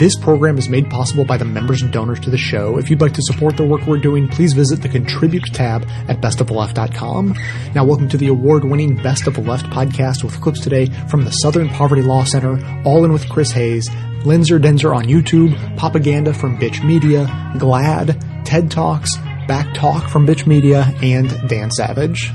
This program is made possible by the members and donors to the show. If you'd like to support the work we're doing, please visit the contribute tab at bestoftheleft.com. Now, welcome to the award-winning Best of the Left podcast with clips today from the Southern Poverty Law Center, All In with Chris Hayes, Linzer Denzer on YouTube, Popaganda from Bitch Media, GLAAD, TED Talks, Back Talk from Bitch Media, and Dan Savage.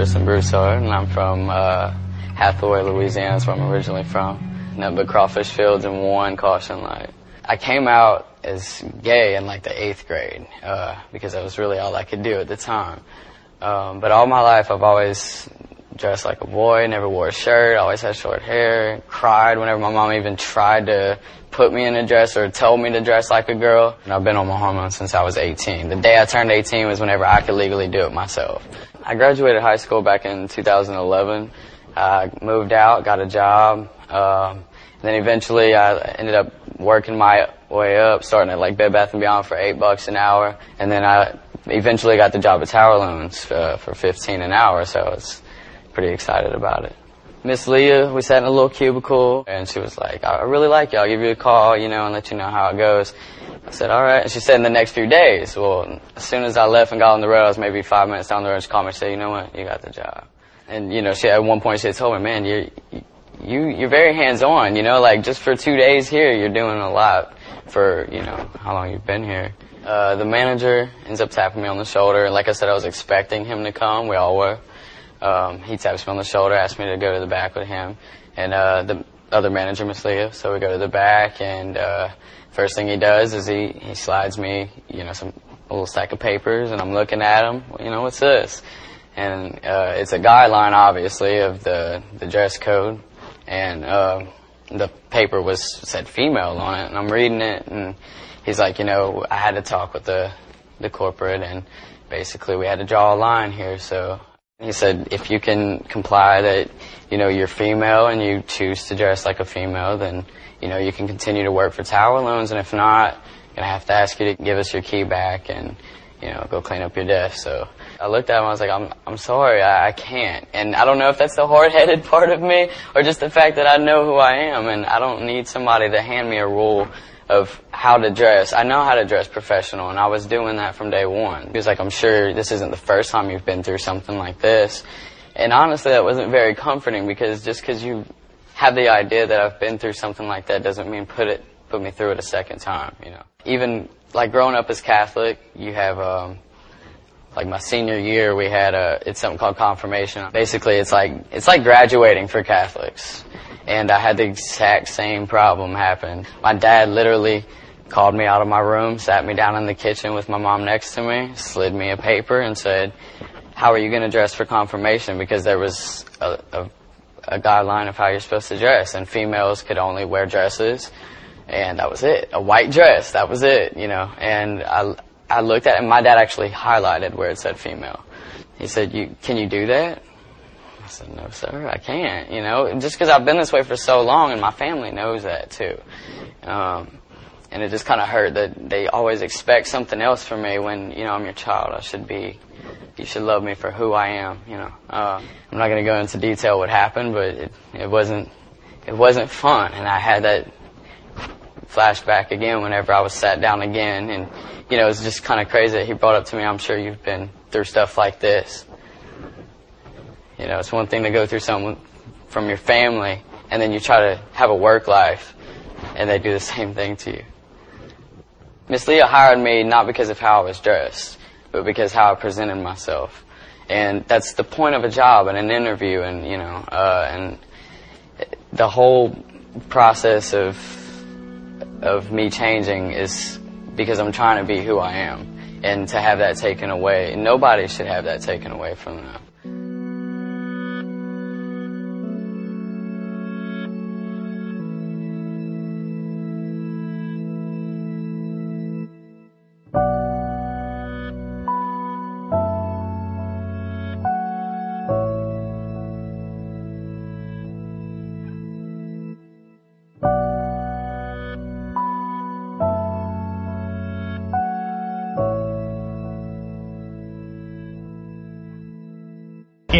Tristan Broussard, and I'm from uh, Hathaway, Louisiana. That's where I'm originally from. Nothing but crawfish fields and one caution light. I came out as gay in like the eighth grade uh, because that was really all I could do at the time. Um, but all my life, I've always dressed like a boy, never wore a shirt, always had short hair, cried whenever my mom even tried to put me in a dress or told me to dress like a girl. And I've been on my hormones since I was 18. The day I turned 18 was whenever I could legally do it myself. I graduated high school back in 2011. I moved out, got a job, um, and then eventually I ended up working my way up, starting at like Bed Bath and Beyond for eight bucks an hour, and then I eventually got the job at Tower Loans uh, for 15 an hour. So I was pretty excited about it. Miss Leah, we sat in a little cubicle, and she was like, "I really like you. I'll give you a call, you know, and let you know how it goes." I said, "All right." And she said, "In the next few days." Well, as soon as I left and got on the road, I was maybe five minutes down the road. She called me and said, "You know what? You got the job." And you know, she at one point she had told me, "Man, you're you you're very hands on. You know, like just for two days here, you're doing a lot for you know how long you've been here." Uh, the manager ends up tapping me on the shoulder. And like I said, I was expecting him to come. We all were. Um, he taps me on the shoulder, asks me to go to the back with him, and uh, the other manager, Miss Leah. So we go to the back, and uh, first thing he does is he he slides me, you know, some a little stack of papers, and I'm looking at them. You know, what's this? And uh, it's a guideline, obviously, of the the dress code, and uh, the paper was said female on it, and I'm reading it, and he's like, you know, I had to talk with the the corporate, and basically we had to draw a line here, so he said, if you can comply that, you know, you're female and you choose to dress like a female, then, you know, you can continue to work for Tower Loans. And if not, I'm going to have to ask you to give us your key back and, you know, go clean up your desk. So I looked at him, I was like, I'm, I'm sorry, I, I can't. And I don't know if that's the hard-headed part of me or just the fact that I know who I am and I don't need somebody to hand me a rule of how to dress. I know how to dress professional, and I was doing that from day one. He was like, I'm sure this isn't the first time you've been through something like this. And honestly, that wasn't very comforting because just because you have the idea that I've been through something like that doesn't mean put it put me through it a second time. You know, even like growing up as Catholic, you have um, like my senior year, we had a it's something called confirmation. Basically, it's like it's like graduating for Catholics and I had the exact same problem happen. My dad literally called me out of my room, sat me down in the kitchen with my mom next to me, slid me a paper, and said, "How are you going to dress for confirmation?" Because there was a, a, a guideline of how you're supposed to dress, and females could only wear dresses, and that was it. A white dress, that was it, you know. And I, I looked at it, and my dad actually highlighted where it said female. He said, "You can you do that?" I said, no, sir, I can't, you know, just because I've been this way for so long and my family knows that too. Um, and it just kind of hurt that they always expect something else from me when, you know, I'm your child. I should be, you should love me for who I am, you know. Uh, I'm not going to go into detail what happened, but it, it wasn't, it wasn't fun. And I had that flashback again whenever I was sat down again. And, you know, it was just kind of crazy that he brought up to me, I'm sure you've been through stuff like this. You know, it's one thing to go through something from your family, and then you try to have a work life, and they do the same thing to you. Miss Leah hired me not because of how I was dressed, but because how I presented myself. And that's the point of a job and an interview, and you know, uh, and the whole process of of me changing is because I'm trying to be who I am, and to have that taken away, nobody should have that taken away from them.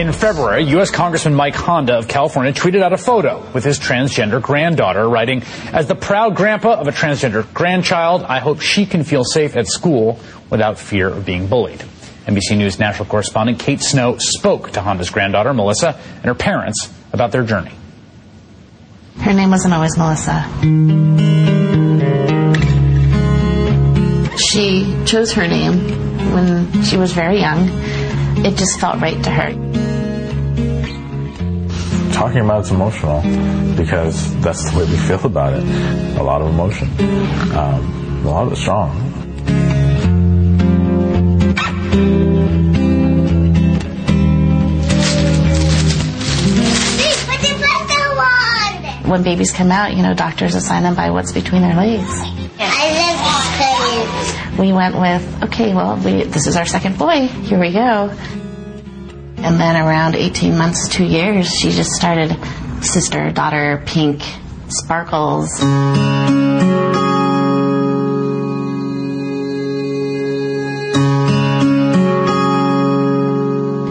In February, U.S. Congressman Mike Honda of California tweeted out a photo with his transgender granddaughter, writing, As the proud grandpa of a transgender grandchild, I hope she can feel safe at school without fear of being bullied. NBC News national correspondent Kate Snow spoke to Honda's granddaughter, Melissa, and her parents about their journey. Her name wasn't always Melissa. She chose her name when she was very young. It just felt right to her. Talking about it's emotional because that's the way we feel about it. A lot of emotion. Um, a lot of it strong. When babies come out, you know, doctors assign them by what's between their legs. I love We went with, okay, well, we, this is our second boy. Here we go. And then around 18 months, two years, she just started sister, daughter, pink, sparkles.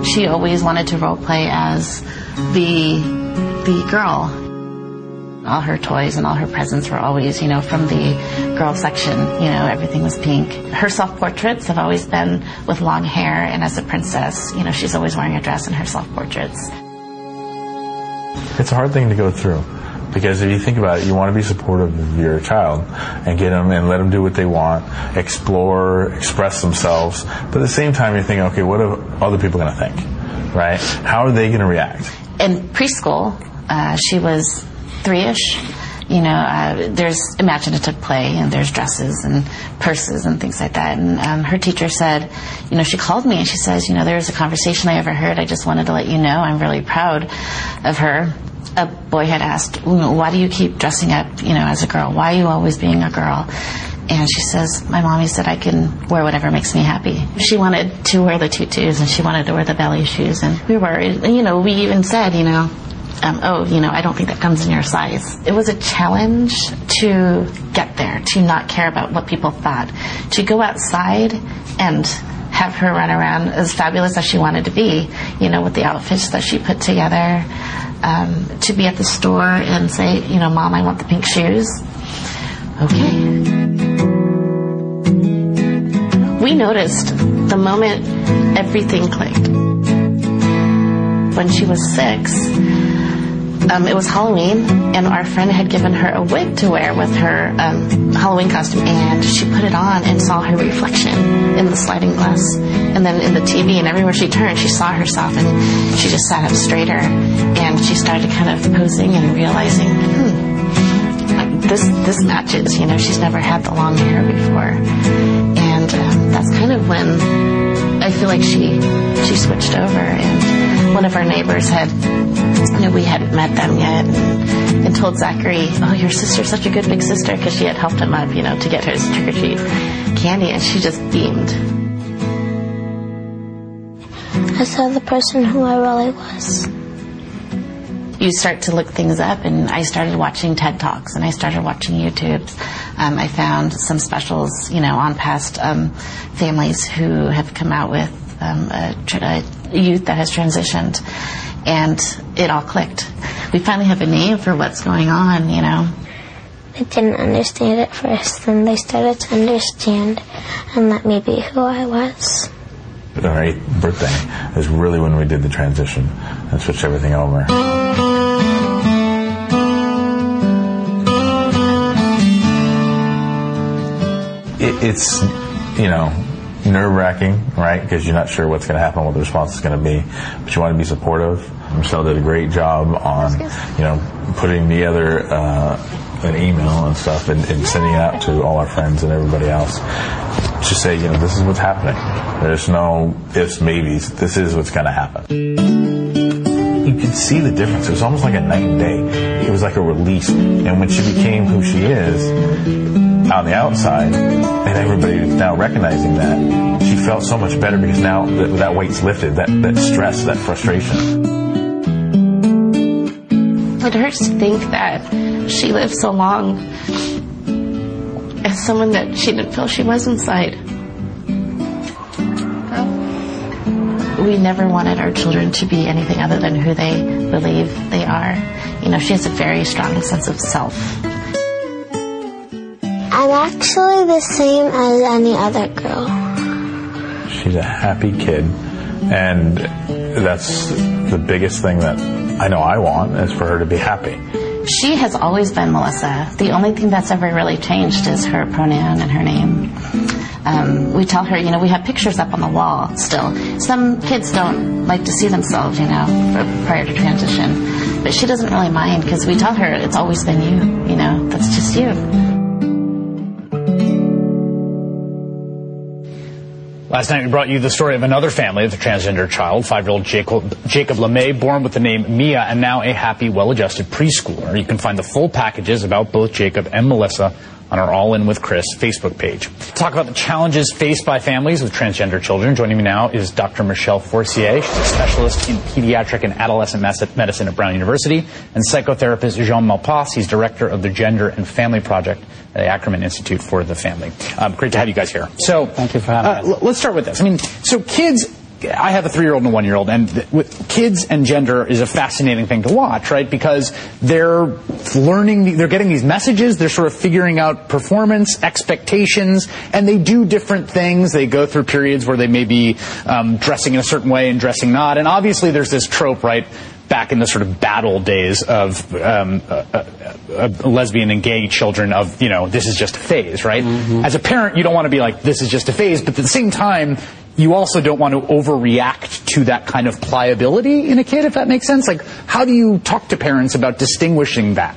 She always wanted to role play as the the girl. All her toys and all her presents were always, you know, from the girl section. You know, everything was pink. Her self-portraits have always been with long hair, and as a princess, you know, she's always wearing a dress in her self-portraits. It's a hard thing to go through because if you think about it, you want to be supportive of your child and get them and let them do what they want, explore, express themselves. But at the same time, you're thinking, okay, what are other people going to think? Right? How are they going to react? in preschool, uh, she was three-ish. You know, uh, there's imaginative play and there's dresses and purses and things like that. And um, her teacher said, you know, she called me and she says, you know, there was a conversation I overheard. I just wanted to let you know I'm really proud of her. A boy had asked, why do you keep dressing up, you know, as a girl? Why are you always being a girl? And she says, my mommy said I can wear whatever makes me happy. She wanted to wear the tutus and she wanted to wear the belly shoes. And we were, you know, we even said, you know, um, oh, you know, I don't think that comes in your size. It was a challenge to get there, to not care about what people thought, to go outside and have her run around as fabulous as she wanted to be, you know, with the outfits that she put together, um, to be at the store and say, you know, mom, I want the pink shoes. Okay. We noticed the moment everything clicked. When she was six, um, it was Halloween, and our friend had given her a wig to wear with her um, Halloween costume, and she put it on and saw her reflection in the sliding glass, and then in the TV, and everywhere she turned, she saw herself, and she just sat up straighter, and she started kind of posing and realizing, hmm, this this matches. You know, she's never had the long hair before, and um, that's kind of when I feel like she she switched over, and one of our neighbors had you know, we hadn't met them yet, and, and told Zachary, "Oh, your sister's such a good big sister," because she had helped him up, you know, to get his trick or treat candy, and she just beamed. I saw the person who I really was. You start to look things up, and I started watching TED Talks, and I started watching YouTubes. Um, I found some specials, you know, on past um, families who have come out with um, a, a youth that has transitioned, and it all clicked. We finally have a name for what's going on, you know. I didn't understand at first, then they started to understand and let me be who I was. Our eighth birthday is really when we did the transition and switched everything over. It, it's, you know, nerve wracking, right? Because you're not sure what's going to happen, what the response is going to be, but you want to be supportive. Michelle did a great job on, you know, putting together uh, an email and stuff and, and sending it out to all our friends and everybody else to say, you know, this is what's happening. There's no ifs, maybes. This is what's going to happen. You could see the difference. It was almost like a night and day. It was like a release. And when she became who she is on the outside, and everybody now recognizing that, she felt so much better because now that, that weight's lifted, that, that stress, that frustration. It hurts to think that she lived so long as someone that she didn't feel she was inside. we never wanted our children to be anything other than who they believe they are. You know, she has a very strong sense of self. I'm actually the same as any other girl. She's a happy kid, and that's the biggest thing that I know I want is for her to be happy. She has always been Melissa. The only thing that's ever really changed is her pronoun and her name. Um, we tell her, you know, we have pictures up on the wall still. Some kids don't like to see themselves, you know, prior to transition. But she doesn't really mind because we tell her it's always been you, you know, that's just you. Last night we brought you the story of another family of a transgender child, five-year-old Jacob, Jacob LeMay, born with the name Mia and now a happy, well-adjusted preschooler. You can find the full packages about both Jacob and Melissa on our All In with Chris Facebook page. Talk about the challenges faced by families with transgender children. Joining me now is Dr. Michelle Forcier. She's a specialist in pediatric and adolescent medicine at Brown University, and psychotherapist Jean Malpas. He's director of the Gender and Family Project at the Ackerman Institute for the Family. Um, great to have you guys here. So, thank you for having uh, us. Let's start with this. I mean, so kids I have a three-year-old and a one-year-old, and th- with kids and gender is a fascinating thing to watch, right? Because they're learning, they're getting these messages, they're sort of figuring out performance, expectations, and they do different things. They go through periods where they may be um, dressing in a certain way and dressing not, and obviously there's this trope, right? Back in the sort of battle days of um, uh, uh, uh, lesbian and gay children, of you know, this is just a phase, right? Mm-hmm. As a parent, you don't want to be like, this is just a phase, but at the same time, you also don't want to overreact to that kind of pliability in a kid, if that makes sense. Like, how do you talk to parents about distinguishing that?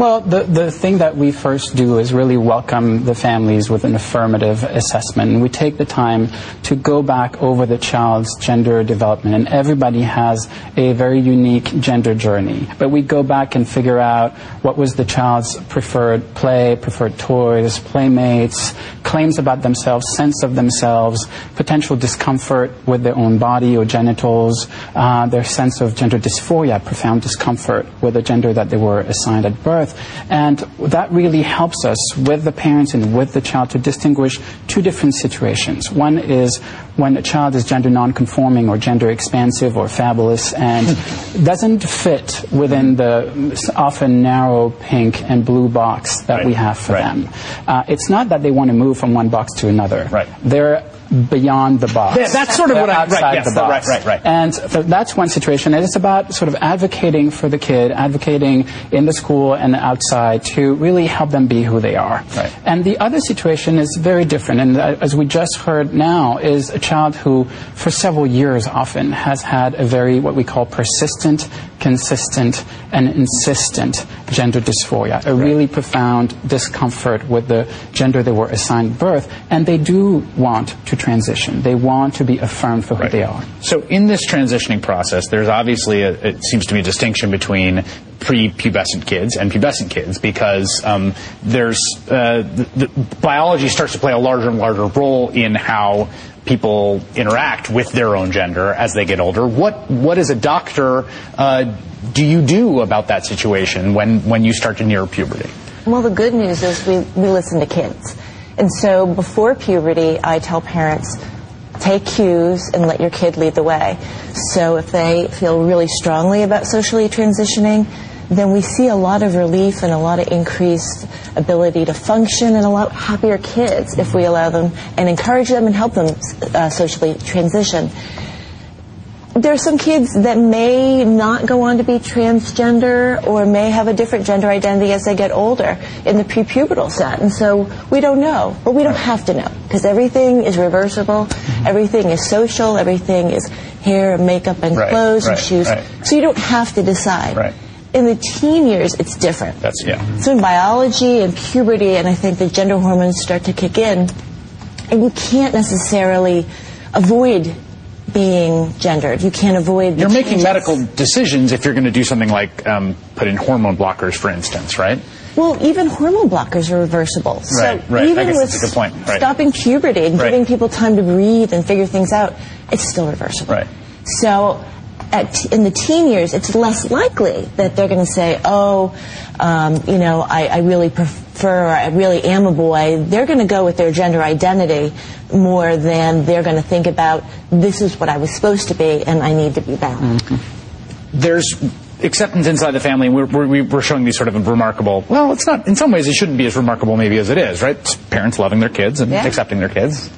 Well, the, the thing that we first do is really welcome the families with an affirmative assessment. We take the time to go back over the child's gender development, and everybody has a very unique gender journey. But we go back and figure out what was the child's preferred play, preferred toys, playmates, claims about themselves, sense of themselves, potential discomfort with their own body or genitals, uh, their sense of gender dysphoria, profound discomfort with the gender that they were assigned at birth birth. And that really helps us with the parents and with the child to distinguish two different situations. One is when a child is gender nonconforming or gender expansive or fabulous and doesn't fit within the often narrow pink and blue box that right. we have for right. them. Uh, it's not that they want to move from one box to another. Right. They're beyond the box. Yeah, that's sort of They're what I outside right, yes, the box. right, right, right. And th- that's one situation. And it's about sort of advocating for the kid, advocating in the school and outside to really help them be who they are. Right. And the other situation is very different. And uh, as we just heard now, is a child who, for several years, often has had a very what we call persistent, consistent, and insistent gender dysphoria, a right. really profound discomfort with the gender they were assigned birth, and they do want to transition. They want to be affirmed for who right. they are. So in this transitioning process, there's obviously, a, it seems to me, a distinction between pre-pubescent kids and pubescent kids because um, there's uh, the, the biology starts to play a larger and larger role in how people interact with their own gender as they get older. What what as a doctor uh, do you do about that situation when when you start to near puberty? Well, the good news is we, we listen to kids. And so before puberty, I tell parents, take cues and let your kid lead the way. So if they feel really strongly about socially transitioning, then we see a lot of relief and a lot of increased ability to function and a lot happier kids if we allow them and encourage them and help them uh, socially transition there are some kids that may not go on to be transgender or may have a different gender identity as they get older in the prepubertal set. And so we don't know, but we don't have to know because everything is reversible, mm-hmm. everything is social, everything is hair and makeup and right, clothes right, and shoes. Right. So you don't have to decide. Right. In the teen years, it's different. That's yeah. So in biology and puberty, and I think the gender hormones start to kick in, and you can't necessarily avoid being gendered. You can't avoid. You're changes. making medical decisions if you're going to do something like um, put in hormone blockers, for instance, right? Well, even hormone blockers are reversible. Right, so right. even with right. stopping puberty and giving people time to breathe and figure things out, it's still reversible. Right. So at, in the teen years, it's less likely that they're going to say, oh, um, you know, I, I really prefer, or I really am a boy. They're going to go with their gender identity more than they're going to think about, this is what I was supposed to be, and I need to be that. Mm-hmm. There's acceptance inside the family, and we're, we're, we're, showing these sort of remarkable. Well, it's not. In some ways, it shouldn't be as remarkable, maybe as it is, right? It's parents loving their kids and yeah. accepting their kids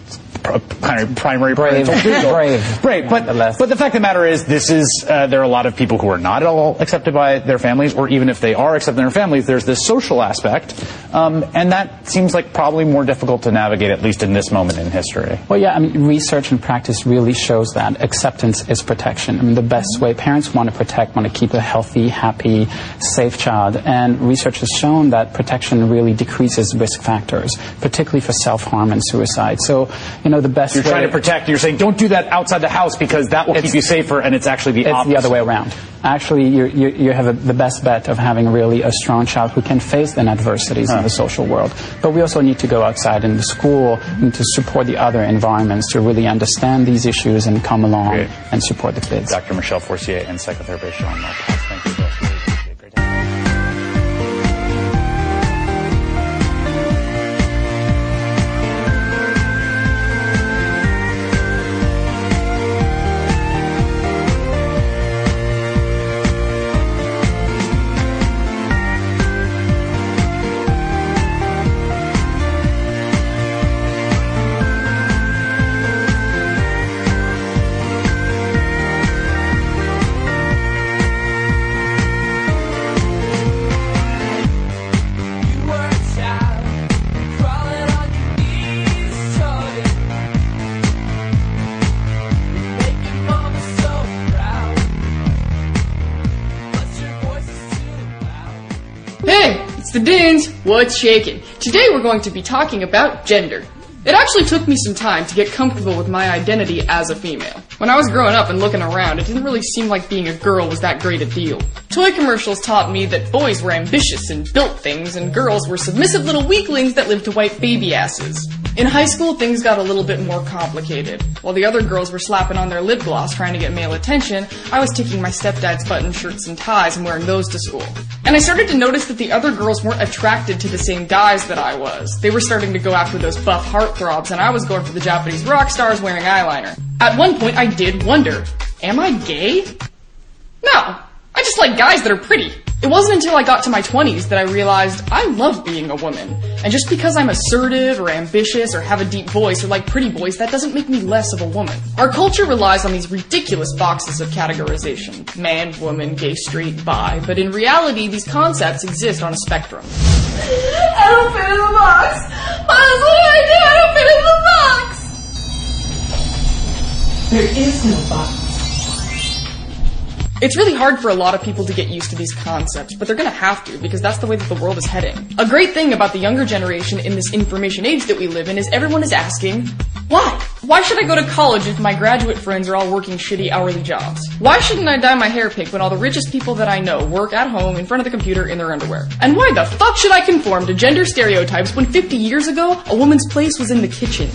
primary brave, brave, brave. But but the fact of the matter is, this is uh, there are a lot of people who are not at all accepted by their families, or even if they are accepted in their families, there's this social aspect, um, and that seems like probably more difficult to navigate, at least in this moment in history. Well, yeah, I mean, research and practice really shows that acceptance is protection. I mean, the best way parents want to protect, want to keep a healthy, happy, safe child, and research has shown that protection really decreases risk factors, particularly for self harm and suicide. So, you know, the best You're way trying to protect. You're saying don't do that outside the house because that will keep you safer, and it's actually the it's opposite. the other way around. Actually, you you you have a, the best bet of having really a strong child who can face the adversities huh. in the social world. But we also need to go outside in the school and to support the other environments to really understand these issues and come along Great. and support the kids. Dr. Michelle Forcier and psychotherapist Sean Marquez. Thank you. What's shaking? Today we're going to be talking about gender. It actually took me some time to get comfortable with my identity as a female. When I was growing up and looking around, it didn't really seem like being a girl was that great a deal. Toy commercials taught me that boys were ambitious and built things, and girls were submissive little weaklings that lived to wipe baby asses. In high school, things got a little bit more complicated. While the other girls were slapping on their lip gloss trying to get male attention, I was taking my stepdad's button shirts and ties and wearing those to school. And I started to notice that the other girls weren't attracted to the same guys that I was. They were starting to go after those buff heartthrobs, and I was going for the Japanese rock stars wearing eyeliner. At one point, I did wonder, am I gay? No, I just like guys that are pretty. It wasn't until I got to my 20s that I realized I love being a woman. And just because I'm assertive or ambitious or have a deep voice or like pretty boys, that doesn't make me less of a woman. Our culture relies on these ridiculous boxes of categorization man, woman, gay, straight, bi, but in reality, these concepts exist on a spectrum. I don't fit in the box! Miles, what do I do? I don't fit in the box! There is no box. It's really hard for a lot of people to get used to these concepts, but they're gonna have to because that's the way that the world is heading. A great thing about the younger generation in this information age that we live in is everyone is asking, why? Why should I go to college if my graduate friends are all working shitty hourly jobs? Why shouldn't I dye my hair pink when all the richest people that I know work at home in front of the computer in their underwear? And why the fuck should I conform to gender stereotypes when 50 years ago a woman's place was in the kitchen?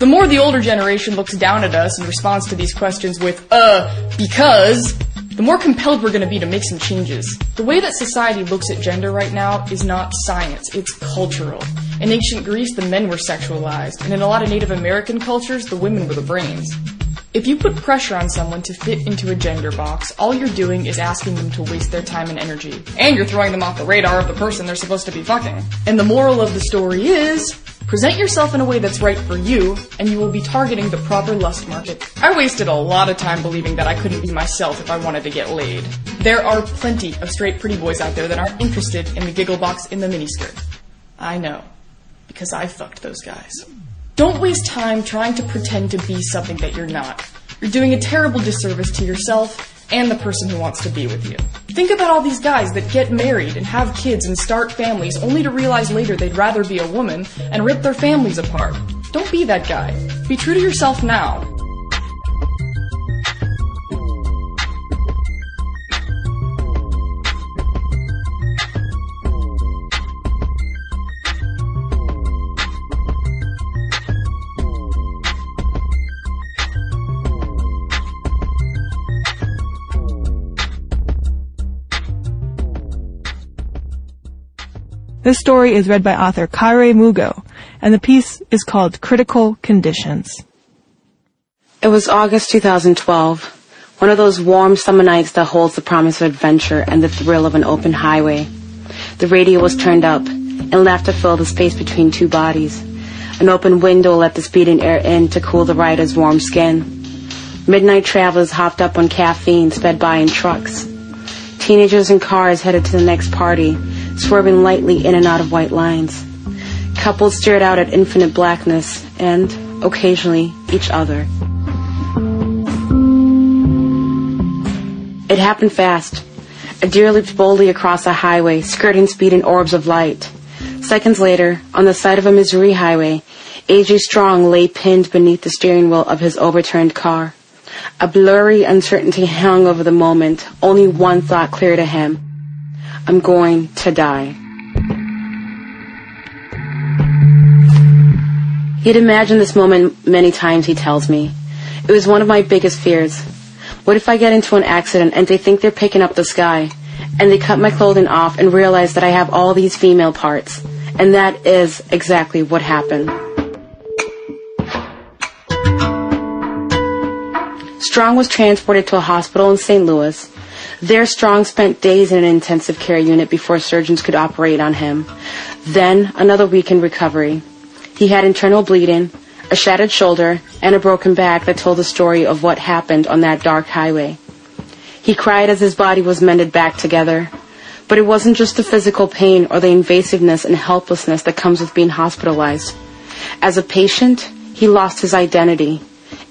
The more the older generation looks down at us and responds to these questions with, uh, because, the more compelled we're going to be to make some changes. The way that society looks at gender right now is not science, it's cultural. In ancient Greece, the men were sexualized, and in a lot of Native American cultures, the women were the brains. If you put pressure on someone to fit into a gender box, all you're doing is asking them to waste their time and energy. And you're throwing them off the radar of the person they're supposed to be fucking. And the moral of the story is, Present yourself in a way that's right for you, and you will be targeting the proper lust market. I wasted a lot of time believing that I couldn't be myself if I wanted to get laid. There are plenty of straight pretty boys out there that aren't interested in the giggle box in the miniskirt. I know, because I fucked those guys. Don't waste time trying to pretend to be something that you're not. You're doing a terrible disservice to yourself and the person who wants to be with you. Think about all these guys that get married and have kids and start families only to realize later they'd rather be a woman and rip their families apart. Don't be that guy. Be true to yourself now. This story is read by author Kari Mugo, and the piece is called Critical Conditions. It was August 2012, one of those warm summer nights that holds the promise of adventure and the thrill of an open highway. The radio was turned up, and laughter filled the space between two bodies. An open window let the speeding air in to cool the rider's warm skin. Midnight travelers hopped up on caffeine, sped by in trucks. Teenagers in cars headed to the next party, swerving lightly in and out of white lines. Couples stared out at infinite blackness and, occasionally, each other. It happened fast. A deer leaped boldly across a highway, skirting speed in orbs of light. Seconds later, on the side of a Missouri highway, A.J. Strong lay pinned beneath the steering wheel of his overturned car. A blurry uncertainty hung over the moment, only one thought clear to him. I'm going to die. He'd imagined this moment many times, he tells me. It was one of my biggest fears. What if I get into an accident and they think they're picking up the sky? And they cut my clothing off and realize that I have all these female parts. And that is exactly what happened. Strong was transported to a hospital in St. Louis. There, Strong spent days in an intensive care unit before surgeons could operate on him. Then, another week in recovery. He had internal bleeding, a shattered shoulder, and a broken back that told the story of what happened on that dark highway. He cried as his body was mended back together. But it wasn't just the physical pain or the invasiveness and helplessness that comes with being hospitalized. As a patient, he lost his identity.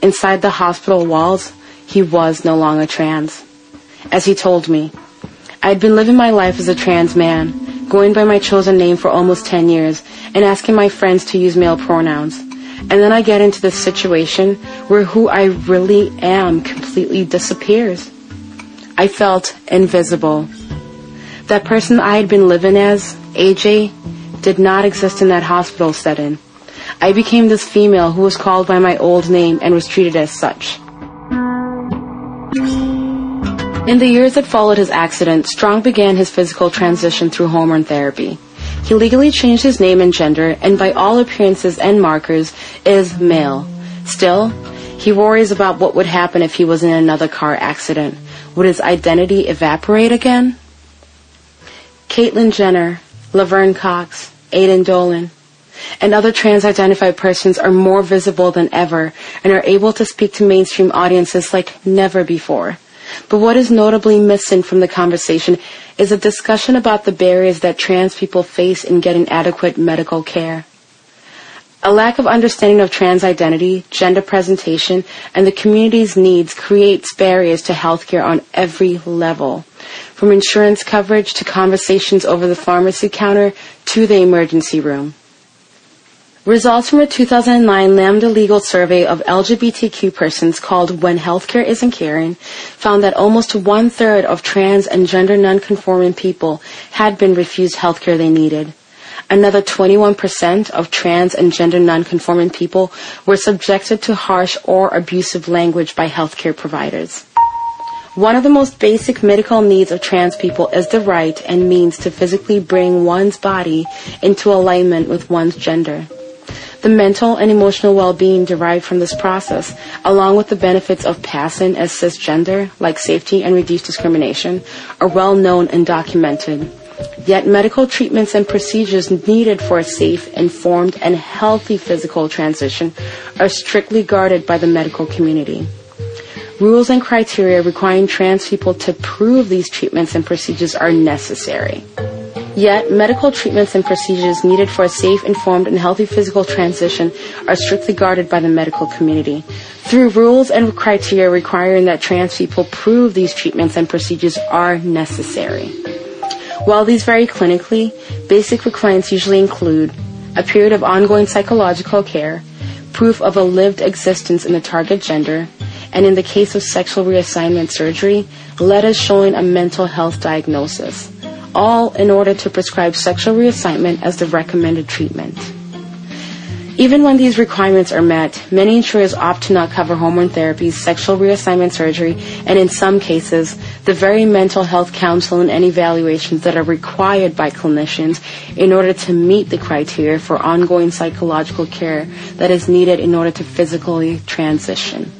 Inside the hospital walls, he was no longer trans. As he told me, I had been living my life as a trans man, going by my chosen name for almost 10 years, and asking my friends to use male pronouns. And then I get into this situation where who I really am completely disappears. I felt invisible. That person I had been living as, AJ, did not exist in that hospital setting. I became this female who was called by my old name and was treated as such. In the years that followed his accident, Strong began his physical transition through hormone therapy. He legally changed his name and gender, and by all appearances and markers, is male. Still, he worries about what would happen if he was in another car accident. Would his identity evaporate again? Caitlyn Jenner, Laverne Cox, Aydian Dowling, and other trans-identified persons are more visible than ever and are able to speak to mainstream audiences like never before. But what is notably missing from the conversation is a discussion about the barriers that trans people face in getting adequate medical care. A lack of understanding of trans identity, gender presentation, and the community's needs creates barriers to healthcare on every level, from insurance coverage to conversations over the pharmacy counter to the emergency room. Results from a 2009 Lambda Legal survey of LGBTQ persons called When Healthcare Isn't Caring found that almost one third of trans and gender nonconforming people had been refused healthcare they needed. Another 21% of trans and gender nonconforming people were subjected to harsh or abusive language by healthcare providers. One of the most basic medical needs of trans people is the right and means to physically bring one's body into alignment with one's gender. The mental and emotional well-being derived from this process, along with the benefits of passing as cisgender, like safety and reduced discrimination, are well known and documented. Yet medical treatments and procedures needed for a safe, informed, and healthy physical transition are strictly guarded by the medical community. Rules and criteria requiring trans people to prove these treatments and procedures are necessary. Yet, medical treatments and procedures needed for a safe, informed, and healthy physical transition are strictly guarded by the medical community. Through rules and criteria requiring that trans people prove these treatments and procedures are necessary. While these vary clinically, basic requirements usually include a period of ongoing psychological care, proof of a lived existence in the target gender, and in the case of sexual reassignment surgery, letters showing a mental health diagnosis, all in order to prescribe sexual reassignment as the recommended treatment. Even when these requirements are met, many insurers opt to not cover hormone therapy, sexual reassignment surgery, and in some cases, the very mental health counseling and evaluations that are required by clinicians in order to meet the criteria for ongoing psychological care that is needed in order to physically transition.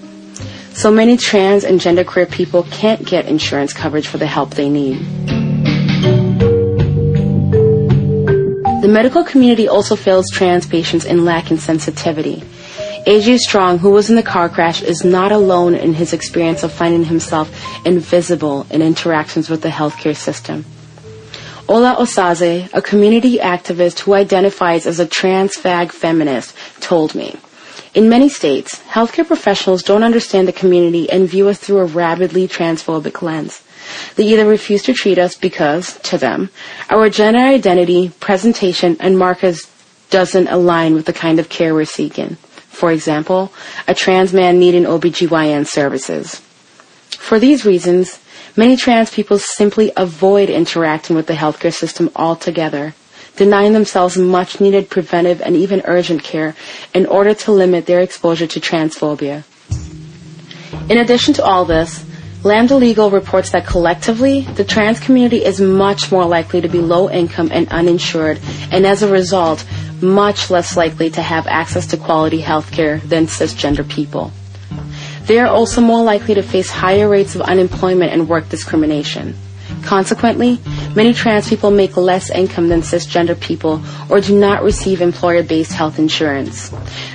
So many trans and genderqueer people can't get insurance coverage for the help they need. The medical community also fails trans patients in lack in sensitivity. AJ Strong, who was in the car crash, is not alone in his experience of finding himself invisible in interactions with the healthcare system. Ola Osaze, a community activist who identifies as a trans fag feminist, told me, in many states, healthcare professionals don't understand the community and view us through a rabidly transphobic lens. They either refuse to treat us because, to them, our gender identity, presentation, and markers doesn't align with the kind of care we're seeking. For example, a trans man needing OBGYN services. For these reasons, many trans people simply avoid interacting with the healthcare system altogether, denying themselves much needed preventive and even urgent care in order to limit their exposure to transphobia. In addition to all this, Lambda Legal reports that collectively, the trans community is much more likely to be low income and uninsured, and as a result, much less likely to have access to quality health care than cisgender people. They are also more likely to face higher rates of unemployment and work discrimination. Consequently, many trans people make less income than cisgender people or do not receive employer-based health insurance.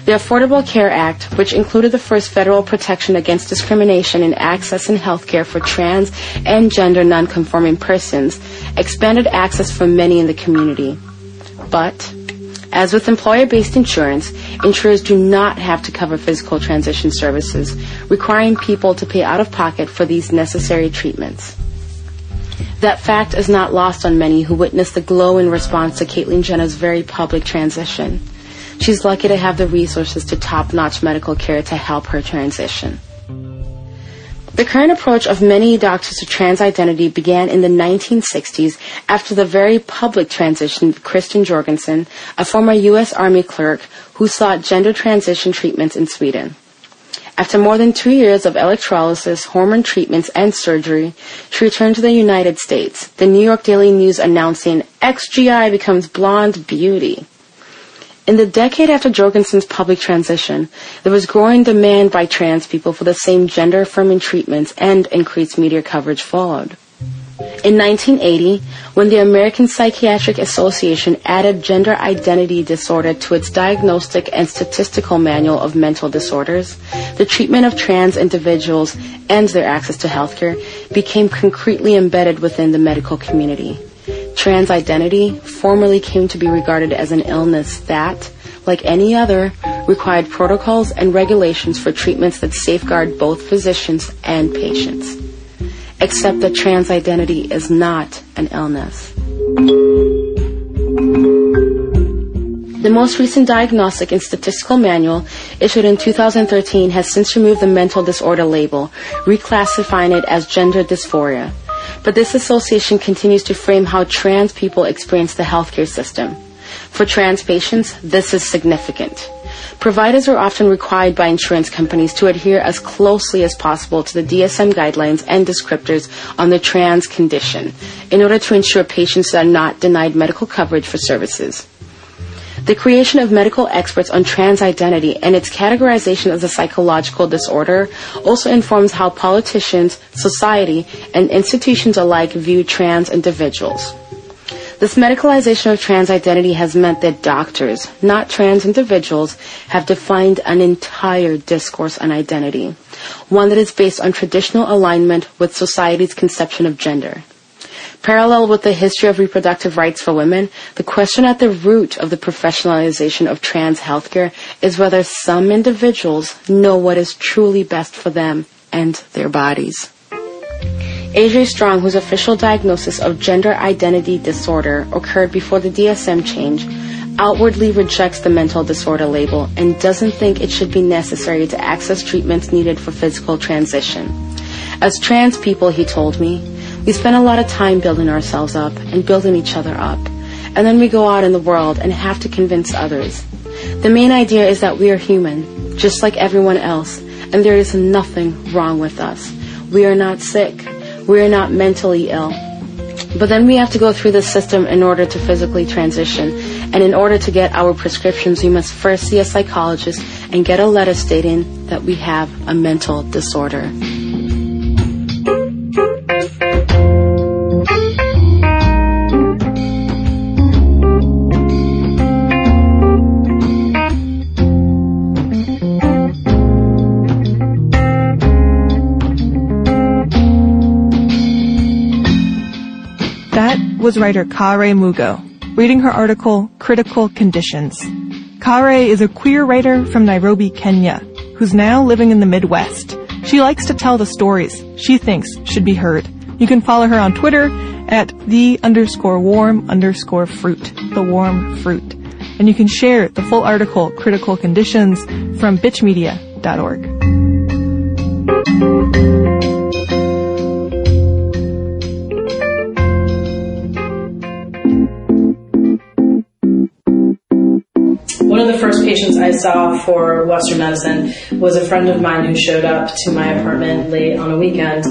The Affordable Care Act, which included the first federal protection against discrimination in access and health care for trans and gender nonconforming persons, expanded access for many in the community. But, as with employer-based insurance, insurers do not have to cover physical transition services, requiring people to pay out of pocket for these necessary treatments. That fact is not lost on many who witnessed the glow in response to Caitlyn Jenner's very public transition. She's lucky to have the resources to top-notch medical care to help her transition. The current approach of many doctors to trans identity began in the 1960s after the very public transition of Christine Jorgensen, a former U.S. Army clerk who sought gender transition treatments in Sweden. After more than two years of electrolysis, hormone treatments, and surgery, she returned to the United States. The New York Daily News announcing XGI becomes blonde beauty. In the decade after Jorgensen's public transition, there was growing demand by trans people for the same gender affirming treatments and increased media coverage followed. In 1980, when the American Psychiatric Association added gender identity disorder to its diagnostic and statistical manual of mental disorders, the treatment of trans individuals and their access to healthcare became concretely embedded within the medical community. Trans identity formerly came to be regarded as an illness that, like any other, required protocols and regulations for treatments that safeguard both physicians and patients except that trans identity is not an illness. The most recent diagnostic and statistical manual, issued in 2013, has since removed the mental disorder label, reclassifying it as gender dysphoria. But this association continues to frame how trans people experience the healthcare system. For trans patients, this is significant. Providers are often required by insurance companies to adhere as closely as possible to the DSM guidelines and descriptors on the trans condition in order to ensure patients are not denied medical coverage for services. The creation of medical experts on trans identity and its categorization as a psychological disorder also informs how politicians, society, and institutions alike view trans individuals. This medicalization of trans identity has meant that doctors, not trans individuals, have defined an entire discourse on identity, one that is based on traditional alignment with society's conception of gender. Parallel with the history of reproductive rights for women, the question at the root of the professionalization of trans healthcare is whether some individuals know what is truly best for them and their bodies. AJ Strong, whose official diagnosis of gender identity disorder occurred before the DSM change, outwardly rejects the mental disorder label and doesn't think it should be necessary to access treatments needed for physical transition. As trans people, he told me, we spend a lot of time building ourselves up and building each other up. And then we go out in the world and have to convince others. The main idea is that we are human, just like everyone else, and there is nothing wrong with us. We are not sick. We are not mentally ill. But then we have to go through the system in order to physically transition. And in order to get our prescriptions, we must first see a psychologist and get a letter stating that we have a mental disorder. Was writer Kari Mugo, reading her article Critical Conditions. Kare is a queer writer from Nairobi, Kenya, who's now living in the Midwest. She likes to tell the stories she thinks should be heard. You can follow her on Twitter at the underscore warm underscore fruit, the warm fruit. And you can share the full article, Critical Conditions, from bitchmedia.org. patients I saw for Western medicine was a friend of mine who showed up to my apartment late on a weekend